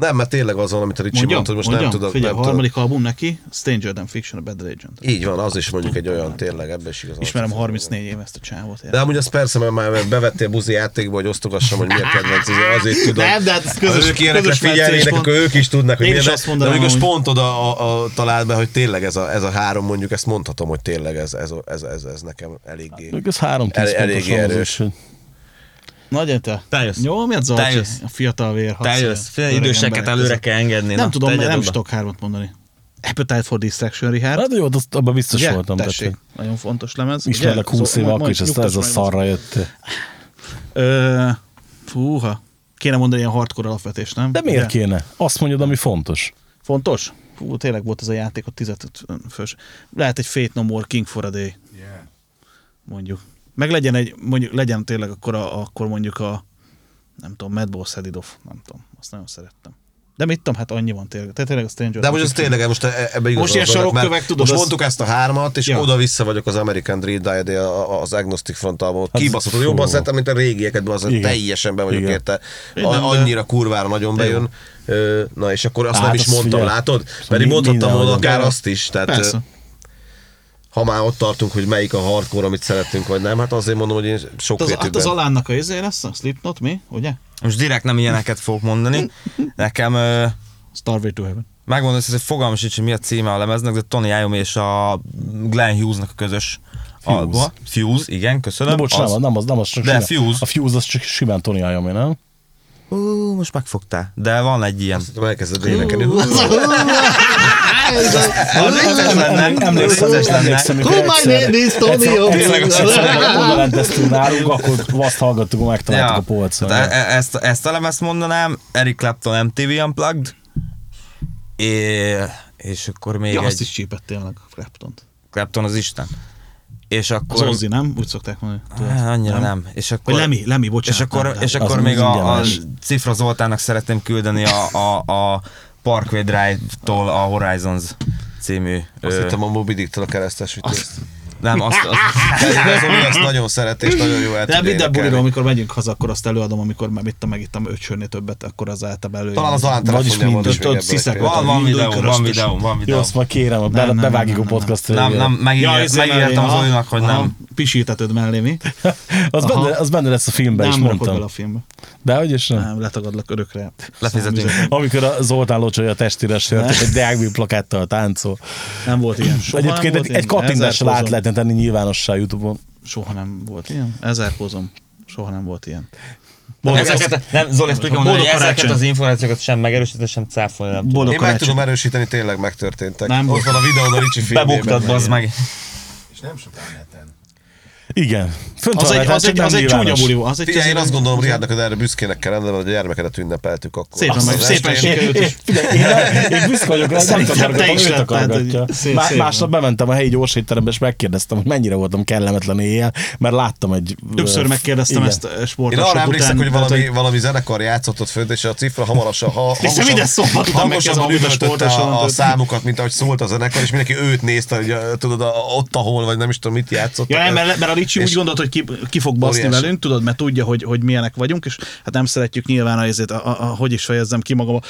Nem, mert tényleg az van, amit a Ricsi Mondjam, mondta, hogy most mondjam, nem tudok. Figyelj, nem a harmadik album neki, Stranger Than Fiction, a Bad Legend. Így van, az is mondjuk egy olyan tényleg, ebben is igaz. Ismerem 34 éve ezt a csávot. De amúgy az persze, mert már bevettél buzi játékba, hogy osztogassam, hogy mi a *laughs* kedvenc, azért tudom. Nem, de hát ez közös- ha ők ilyenekre figyelnének, akkor ők is tudnak, hogy de, azt de mondanám, mondjuk a hogy- pont oda a, a, talált be, hogy tényleg ez a, ez a három, mondjuk ezt mondhatom, hogy tényleg ez, ez, ez, ez, ez nekem eléggé. Ez három tíz El- eléggé erős. Úgyhogy- Nagy te. Te jössz. Jó, mi a Zolcsi? Te jössz. A fiatal vér. Te jössz, fél időseket előre kell engedni. Nem na, tudom, tegyed nem is tudok hármat mondani. Appetite for Distraction Rehab. Hát jó, azt, abban biztos Ugye? voltam. Tessék, Tehát, nagyon fontos lemez. ismerlek Ugye? 20 éve, akkor is ez a szarra jött. Ö, fúha. Kéne mondani ilyen hardcore alapvetés, nem? De miért Ugye? kéne? Azt mondjad, ami fontos. Fontos? Fú, tényleg volt ez a játék, ott 15 fős. Lehet egy Fate No More King for a Day, Yeah. mondjuk. Meg legyen egy, mondjuk legyen tényleg akkor, a, akkor mondjuk a, nem tudom, Madball Selidoff, nem tudom, azt nagyon szerettem. De mit tudom, hát annyi van tényleg. Tehát tényleg a Stranger De most ez tényleg, most e- ebbe igaz Most ilyen sarokkövek, tudod, Most az- mondtuk ezt a hármat, és Ja. oda-vissza vagyok az American Dream Die a- az Agnostic Front albumot. Kibaszott, jobban szeretem, mint a régieket, de az Igen. teljesen be vagyok Igen. érte. Annyira kurvára nagyon bejön. Na és akkor azt Hát, nem is mondtam, látod? Szóval Pedig mondhattam volna akár azt is. Tehát, Persze. Ha már ott tartunk, hogy melyik a hardcore, amit szeretünk, vagy nem, hát azért mondom, hogy én sok Hát az, hát az alánnak a izé lesz, a Slipknot, mi? Ugye? Most direkt nem ilyeneket fogok mondani. Nekem ö, Starway to Heaven. megmondom, hogy fogalmam sincs, hogy mi a címe a lemeznek, de Tony Iommi és a Glenn Hughes-nak a közös Fuse. albuma. Fuse, igen, köszönöm. De bocs, Az- nem, nem, az, nem az csak De simán- Fuse. A Fuse az csak simán Tony Iommi, nem? Ú, most megfogtál. De van egy ilyen. Elkezded énekelni. Is Tényleg rendeztünk nálunk, akkor azt hallgattuk, megtaláltuk a polcon. tehát e- ezt, ezt a lemezt mondanám, Eric Clapton MTV Unplugged, és akkor még Ja, egy azt is csípett tényleg, Clapton-t. Clapton az Isten. És Az akkor... Ozzy, nem? Úgy szokták mondani. tudod? Annyira nem. És akkor, Vagy Lemi, Lemi, bocsánat. és akkor, nem, és nem. akkor Az még a, a. Cifra Zoltánnak szeretném küldeni a, a, a Parkway Drive-tól a Horizons című... Azt ö, hittem a Moby Dick-től a keresztes ütést. Nem, azt, azt, *laughs* De Zoli azt nagyon szereti, és nagyon jó el De minden buliról, amikor megyünk haza, akkor azt előadom, amikor már mit megittem öt sörnél többet, akkor az általában elő. Talán az van mind- is ebből sziszek van. van, videó, van videó, van Jó, videó. azt majd kérem, Nem, be, nem, bevágjuk a podcast Nem, nem, izé megígértem az aha, Olinak, hogy nem. Pisíteted mellé, mi? *laughs* Az benne, az benne lesz a filmben, is mondtam. a filmbe. De hogy is nem? Nem, letagadlak örökre. Lefizetünk. Amikor a Zoltán locsolja a testére sört, egy Deágbi plakáttal táncol. Nem volt ilyen. Soha Egyébként egy, egy kattintással át Ezerkozom. Lehetne tenni nyilvánossá Youtube-on. Soha nem volt ilyen. Ezerkozom. Soha nem volt ilyen. Ezeket, nem, Zoli, ezt tudjuk mondani, hogy Boldog ezeket karácsony. az információkat sem megerősíteni, sem cáfolni nem tudom. Boldog Én meg karácsony. tudom erősíteni, tényleg megtörténtek. Nem Ott volt. van a videón a Ricsi filmében. Bebuktad, bazd meg. És nem sokan neten. Igen. Fönt Az egy, rajta, az egy, az egy csúnya buli volt. Az egy Figyelj, én az azt gondolom, Riádnak, hogy erre büszkének kell lenni, mert a gyermekedet ünnepeltük akkor. Szépen meg- az szépen sikerült. Én, figyelj, én, én büszke vagyok rá, nem takargatom, is ő lett, tehát, takargatja. hogy szép- Má- szép Másnap bementem a helyi gyorsétterembe, és megkérdeztem, hogy mennyire voltam kellemetlen éjjel, mert láttam egy... Többször megkérdeztem ezt a Én sportosok arra emlékszek, után. hogy tehát, valami, valami zenekar játszott ott fönt, és a cifra hamarosan, ha, után hangosabban üvöltötte a, számokat, mint ahogy szólt a zenekar, és mindenki őt nézte, hogy tudod, ott, ahol, vagy nem is tudom, mit játszott. Ja, mert, mert a Ricsi úgy gondolt, hogy ki, ki fog baszni Óriási. velünk, tudod, mert tudja, hogy, hogy milyenek vagyunk, és hát nem szeretjük nyilván azért, a, a, a, hogy is fejezzem ki magam a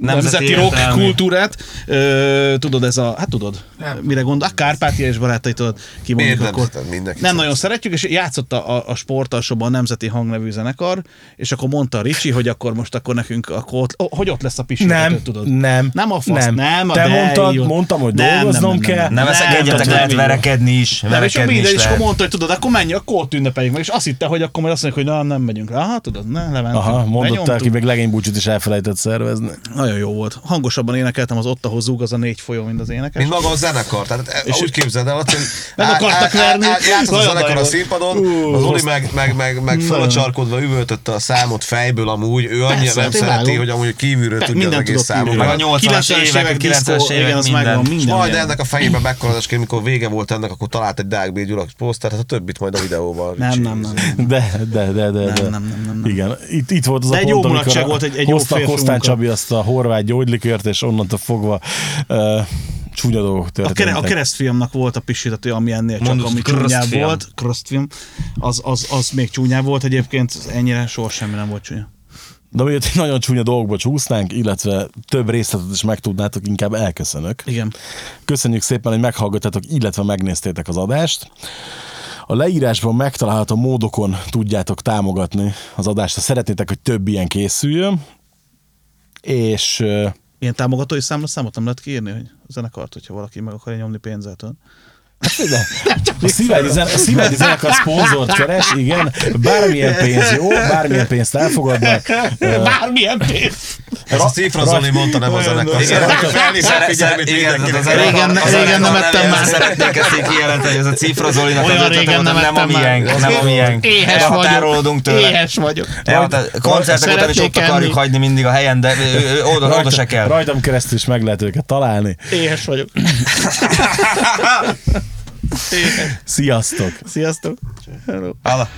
Nemzeti nemzeti rock értelmű. kultúrát. Ö, tudod, ez a, hát tudod, mire gondol, a Kárpátia és barátai, tudod, ki Miért mondjuk nem akkor. Mindenki nem szeret. nagyon szeretjük, és játszott a, a, a sportalsóban a Nemzeti Hangnevű zenekar, és akkor mondta a Ricsi, hogy akkor most akkor nekünk, akkor ott, oh, hogy ott lesz a pisi Nem, tudod. nem, Nem a fasz, nem. nem, a Te de mondtad, mondtam, hogy Nem, nem, dolgoznom nem, nem, kell. nem. Ne veszekedjetek, nem, lehet nem, verekedni is. nem, és Verekedni minden, is és akkor lehet. mondta, hogy tudod, akkor menj, akkor ott ünnepeljük meg, és azt hitte, hogy akkor majd azt mondjuk, hogy na, nem megyünk. Aha, tudod, ne, lementünk. Aha, mondott el, ki még legénybúcsút is elfelejtett szervezni. Nagyon jó volt. Hangosabban énekeltem az ott, ahol zúg az a négy folyó, mint az énekes. Mint maga a zenekar. Tehát és úgy képzeld el, hogy Meg akartak verni. Játszott a zenekar a színpadon, az Oli meg, meg, meg, meg fel a Nagyon. csarkodva üvöltötte a számot fejből amúgy, ő annyira nem hát szereti, hogy amúgy kívülről tudja az egész számot. Meg a 80-as 90-es évek, évek, 90-es diszkó, igen, évek, az minden. majd ennek a fejébe bekkorodásként, mikor vége volt ennek, akkor talált egy Deák B. Gyula posztert, hát többit majd a videóban. Nem, nem, nem. De, de, de, de. de. nem, nem, nem, nem. Igen, itt, itt volt az De a egy pont, jó amikor a- volt, egy- egy hozta Kosztán. Csabi azt a horvát gyógylikört, és onnantól fogva uh, csúnya dolgok A, történtek. kere, a keresztfilmnak volt a pisítető, ami ennél csak, Mondod, ami csúnyább volt. Krösztfilm. Az, az, az még csúnyább volt egyébként, ennyire soha semmi nem volt csúnya. De miért nagyon csúnya dolgokba csúsznánk, illetve több részletet is megtudnátok, inkább elköszönök. Igen. Köszönjük szépen, hogy meghallgattatok, illetve megnéztétek az adást. A leírásban megtalálható módokon tudjátok támogatni az adást, ha szeretnétek, hogy több ilyen készüljön. És Ilyen támogatói számla számot nem lehet kiírni, hogy a zenekart, hogyha valaki meg akarja nyomni pénzet. De, a Szilágyi zen- a Szilágyi zenekar szponzort keres, igen, bármilyen pénz jó, bármilyen pénzt elfogadnak. Bármilyen pénz! Ez a Cifra Zoli mondta, nem a zenekar. Igen, Régen- nem ettem már. Szeretnék ezt így kijelenteni, hogy ez a Cifra Zolinak Olyan az ötlete régen nem nem a ettem már. miénk, nem a miénk. Éhes vagyok. tőle. Éhes vagyok. Koncertek után is ott akarjuk hagyni mindig a helyen, de oda se kell. Rajtam keresztül is meg lehet őket találni. Éhes vagyok. *laughs* *laughs* Éhes. Sziasztok! Sziasztok. Hello. Hala.